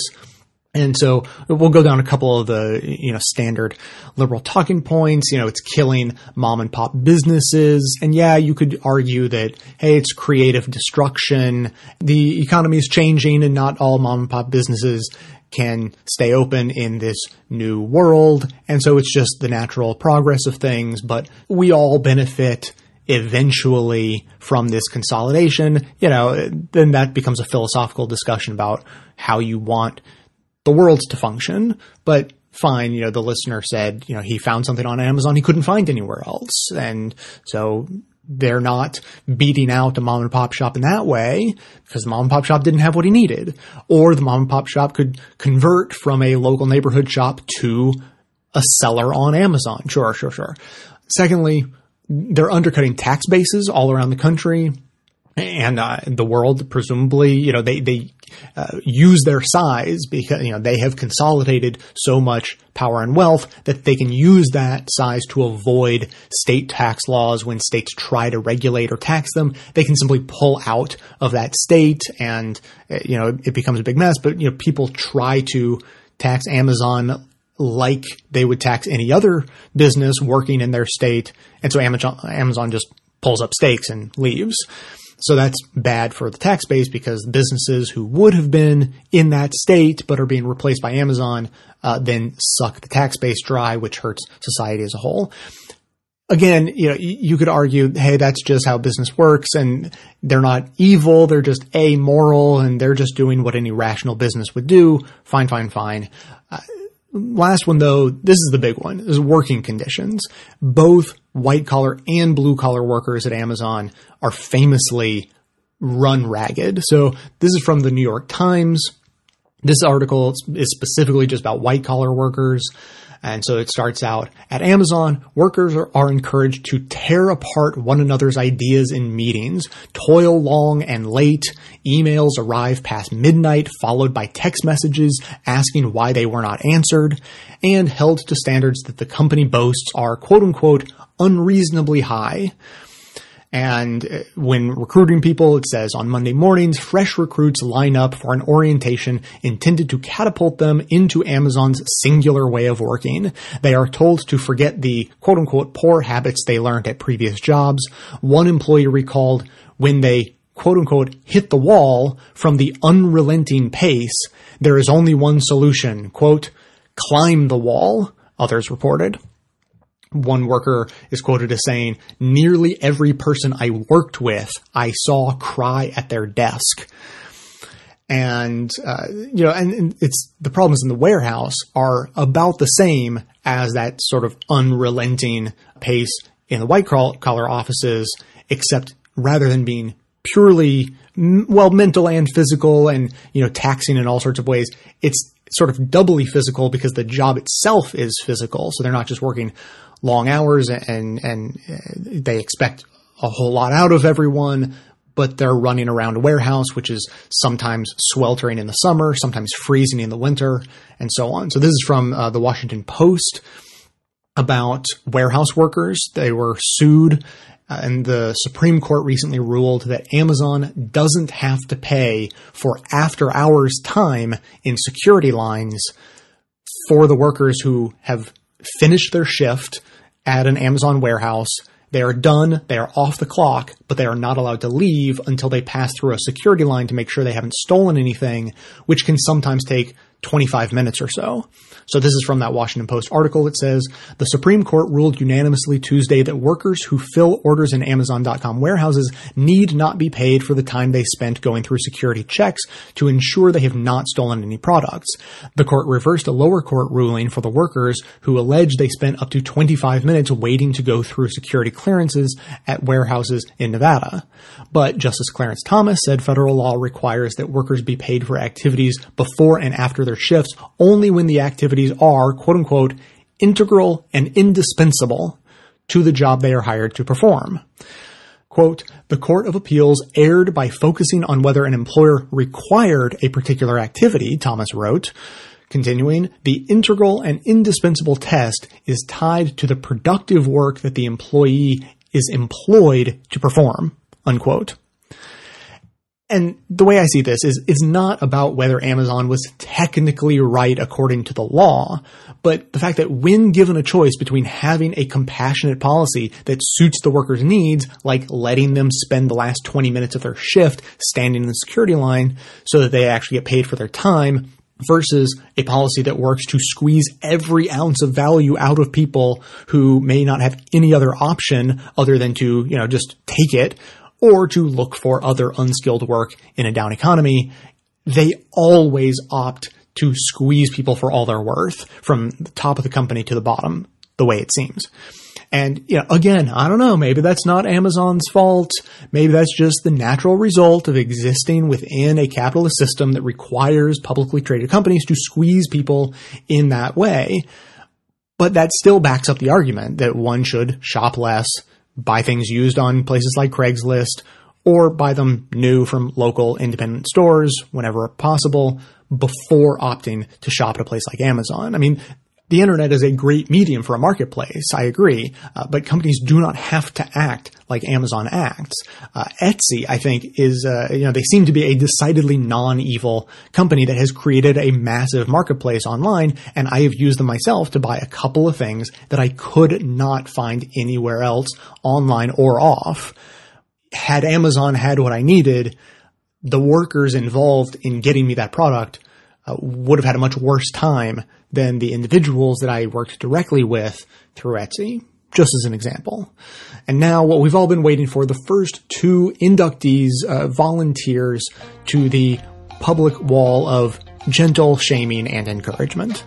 And so we'll go down a couple of the, you know, standard liberal talking points. You know, it's killing mom and pop businesses. And yeah, you could argue that, hey, it's creative destruction. The economy is changing and not all mom and pop businesses can stay open in this new world. And so it's just the natural progress of things, but we all benefit eventually from this consolidation. You know, then that becomes a philosophical discussion about how you want the world to function, but fine, you know, the listener said, you know, he found something on Amazon he couldn't find anywhere else. And so they're not beating out a mom and pop shop in that way because the mom and pop shop didn't have what he needed. Or the mom and pop shop could convert from a local neighborhood shop to a seller on Amazon. Sure, sure, sure. Secondly, they're undercutting tax bases all around the country and uh, the world. Presumably, you know, they they uh, use their size because you know they have consolidated so much power and wealth that they can use that size to avoid state tax laws when states try to regulate or tax them. They can simply pull out of that state, and uh, you know it becomes a big mess. But you know, people try to tax Amazon like they would tax any other business working in their state, and so Amazon Amazon just pulls up stakes and leaves. So that's bad for the tax base because businesses who would have been in that state but are being replaced by Amazon uh, then suck the tax base dry, which hurts society as a whole. Again, you know, you could argue, hey, that's just how business works, and they're not evil; they're just amoral, and they're just doing what any rational business would do. Fine, fine, fine. Uh, last one though, this is the big one, is working conditions. Both white collar and blue collar workers at Amazon are famously run ragged. So this is from the New York Times. This article is specifically just about white collar workers. And so it starts out at Amazon, workers are, are, encouraged to tear apart one another's ideas in meetings, toil long and late. Emails arrive past midnight, followed by text messages asking why they were not answered, and held to standards that the company boasts are quote unquote unreasonably high. And uh, when recruiting people, it says on Monday mornings, fresh recruits line up for an orientation intended to catapult them into Amazon's singular way of working. They are told to forget the quote unquote poor habits they learned at previous jobs. One employee recalled when they quote unquote hit the wall from the unrelenting pace, there is only one solution, quote, climb the wall, others reported one worker is quoted as saying, nearly every person I worked with, I saw cry at their desk. And, uh, you know, and, and, it's, the problems in the warehouse are about the same as that sort of unrelenting pace in the white collar offices, except rather than being purely, well, mental and physical and, you know, taxing in all sorts of ways, it's sort of doubly physical because the job itself is physical. So they're not just working long hours and, and they expect a whole lot out of everyone, but they're running around a warehouse, which is sometimes sweltering in the summer, sometimes freezing in the winter, and so on. So this is from uh, the Washington Post about warehouse workers. They were sued, uh, and the Supreme Court recently ruled that Amazon doesn't have to pay for after hours time in security lines for the workers who have finished their shift at an Amazon warehouse. They are done, they are off the clock, but they are not allowed to leave until they pass through a security line to make sure they haven't stolen anything, which can sometimes take 25 minutes or so. So this is from that Washington Post article. It says the Supreme Court ruled unanimously Tuesday that workers who fill orders in Amazon.com warehouses need not be paid for the time they spent going through security checks to ensure they have not stolen any products. The court reversed a lower court ruling for the workers who alleged they spent up to 25 minutes waiting to go through security clearances at warehouses in Nevada. But Justice Clarence Thomas said federal law requires that workers be paid for activities before and after their shifts only when the activities are, quote unquote, integral and indispensable to the job they are hired to perform. Quote, the Court of Appeals erred by focusing on whether an employer required a particular activity, Thomas wrote. Continuing, the integral and indispensable test is tied to the productive work that the employee is employed to perform, unquote. And the way I see this is it's not about whether Amazon was technically right according to the law, but the fact that when given a choice between having a compassionate policy that suits the worker's needs, like letting them spend the last 20 minutes of their shift standing in the security line so that they actually get paid for their time, versus a policy that works to squeeze every ounce of value out of people who may not have any other option other than to, you know, just take it or to look for other unskilled work in a down economy, they always opt to squeeze people for all they're worth from the top of the company to the bottom, the way it seems. And you know, again, I don't know, maybe that's not Amazon's fault. Maybe that's just the natural result of existing within a capitalist system that requires publicly traded companies to squeeze people in that way. But that still backs up the argument that one should shop less, buy things used on places like Craigslist, or buy them new from local independent stores whenever possible before opting to shop at a place like Amazon. I mean, the internet is a great medium for a marketplace. I agree, uh, but companies do not have to act like Amazon acts. Uh, Etsy, I think, is uh, you know they seem to be a decidedly non-evil company that has created a massive marketplace online, and I have used them myself to buy a couple of things that I could not find anywhere else, online or off. Had Amazon had what I needed, the workers involved in getting me that product uh, would have had a much worse time than the individuals that I worked directly with through Etsy, just as an example. And now what we've all been waiting for, the first two inductees, uh, volunteers to the public wall of gentle shaming and encouragement.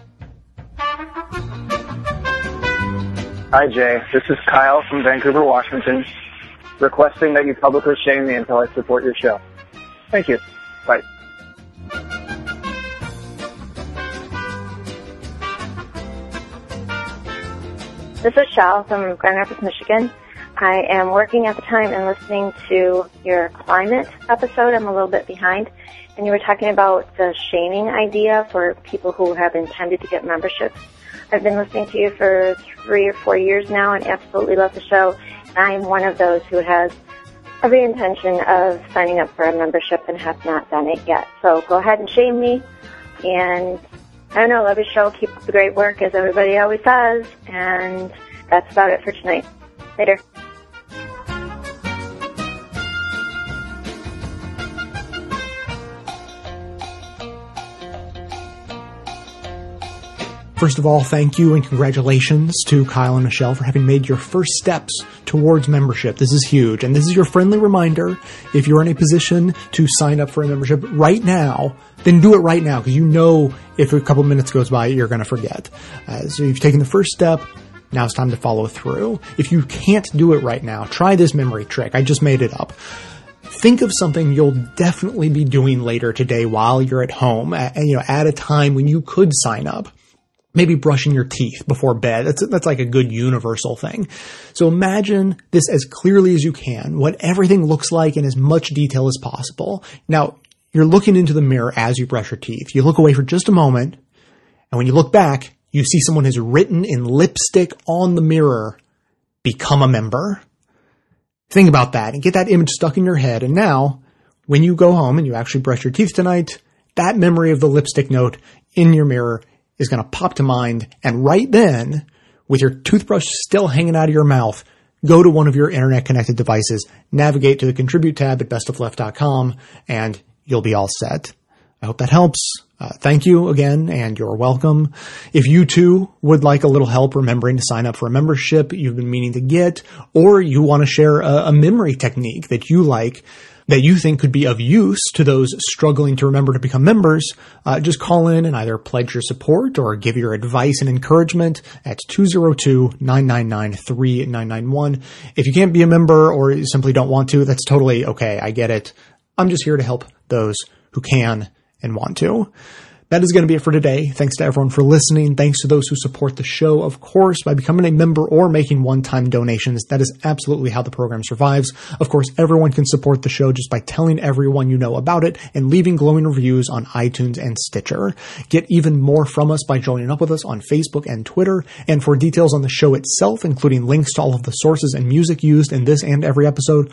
Hi, Jay. This is Kyle from Vancouver, Washington, requesting that you publicly shame me until I support your show. Thank you. Bye. This is Shal from Grand Rapids, Michigan. I am working at the time and listening to your climate episode. I'm a little bit behind. And you were talking about the shaming idea for people who have intended to get memberships. I've been listening to you for three or four years now and absolutely love the show. And I'm one of those who has every intention of signing up for a membership and have not done it yet. So go ahead and shame me and I don't know, love your show. Keep up the great work, as everybody always does. And that's about it for tonight. Later. First of all, thank you and congratulations to Kyle and Michelle for having made your first steps towards membership. This is huge. And this is your friendly reminder. If you're in a position to sign up for a membership right now, then do it right now because you know if a couple minutes goes by, you're going to forget. Uh, so you've taken the first step. Now it's time to follow through. If you can't do it right now, try this memory trick. I just made it up. Think of something you'll definitely be doing later today while you're at home, at, you know, at a time when you could sign up maybe brushing your teeth before bed. That's, that's like a good universal thing. So imagine this as clearly as you can, what everything looks like in as much detail as possible. Now, you're looking into the mirror as you brush your teeth. You look away for just a moment, and when you look back, you see someone has written in lipstick on the mirror, become a member. Think about that and get that image stuck in your head. And now, when you go home and you actually brush your teeth tonight, that memory of the lipstick note in your mirror is going to pop to mind. And right then, with your toothbrush still hanging out of your mouth, go to one of your internet connected devices, navigate to the contribute tab at bestofleft.com, and you'll be all set. I hope that helps. Uh, thank you again, and you're welcome. If you too would like a little help remembering to sign up for a membership you've been meaning to get, or you want to share a, a memory technique that you like, that you think could be of use to those struggling to remember to become members, uh, just call in and either pledge your support or give your advice and encouragement at 202-999-3991. If you can't be a member or simply don't want to, that's totally okay. I get it. I'm just here to help those who can and want to. That is going to be it for today. Thanks to everyone for listening. Thanks to those who support the show, of course, by becoming a member or making one-time donations. That is absolutely how the program survives. Of course, everyone can support the show just by telling everyone you know about it and leaving glowing reviews on iTunes and Stitcher. Get even more from us by joining up with us on Facebook and Twitter. And for details on the show itself, including links to all of the sources and music used in this and every episode,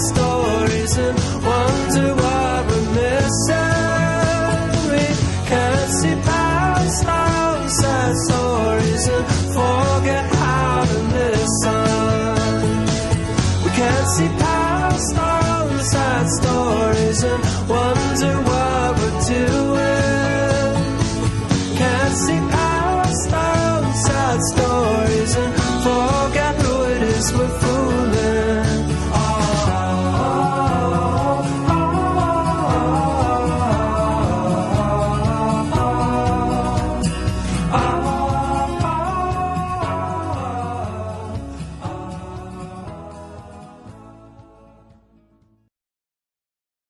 stories and wonder why we're missing. We can't see past our sad stories and forget how to listen. We can't see past our sad stories and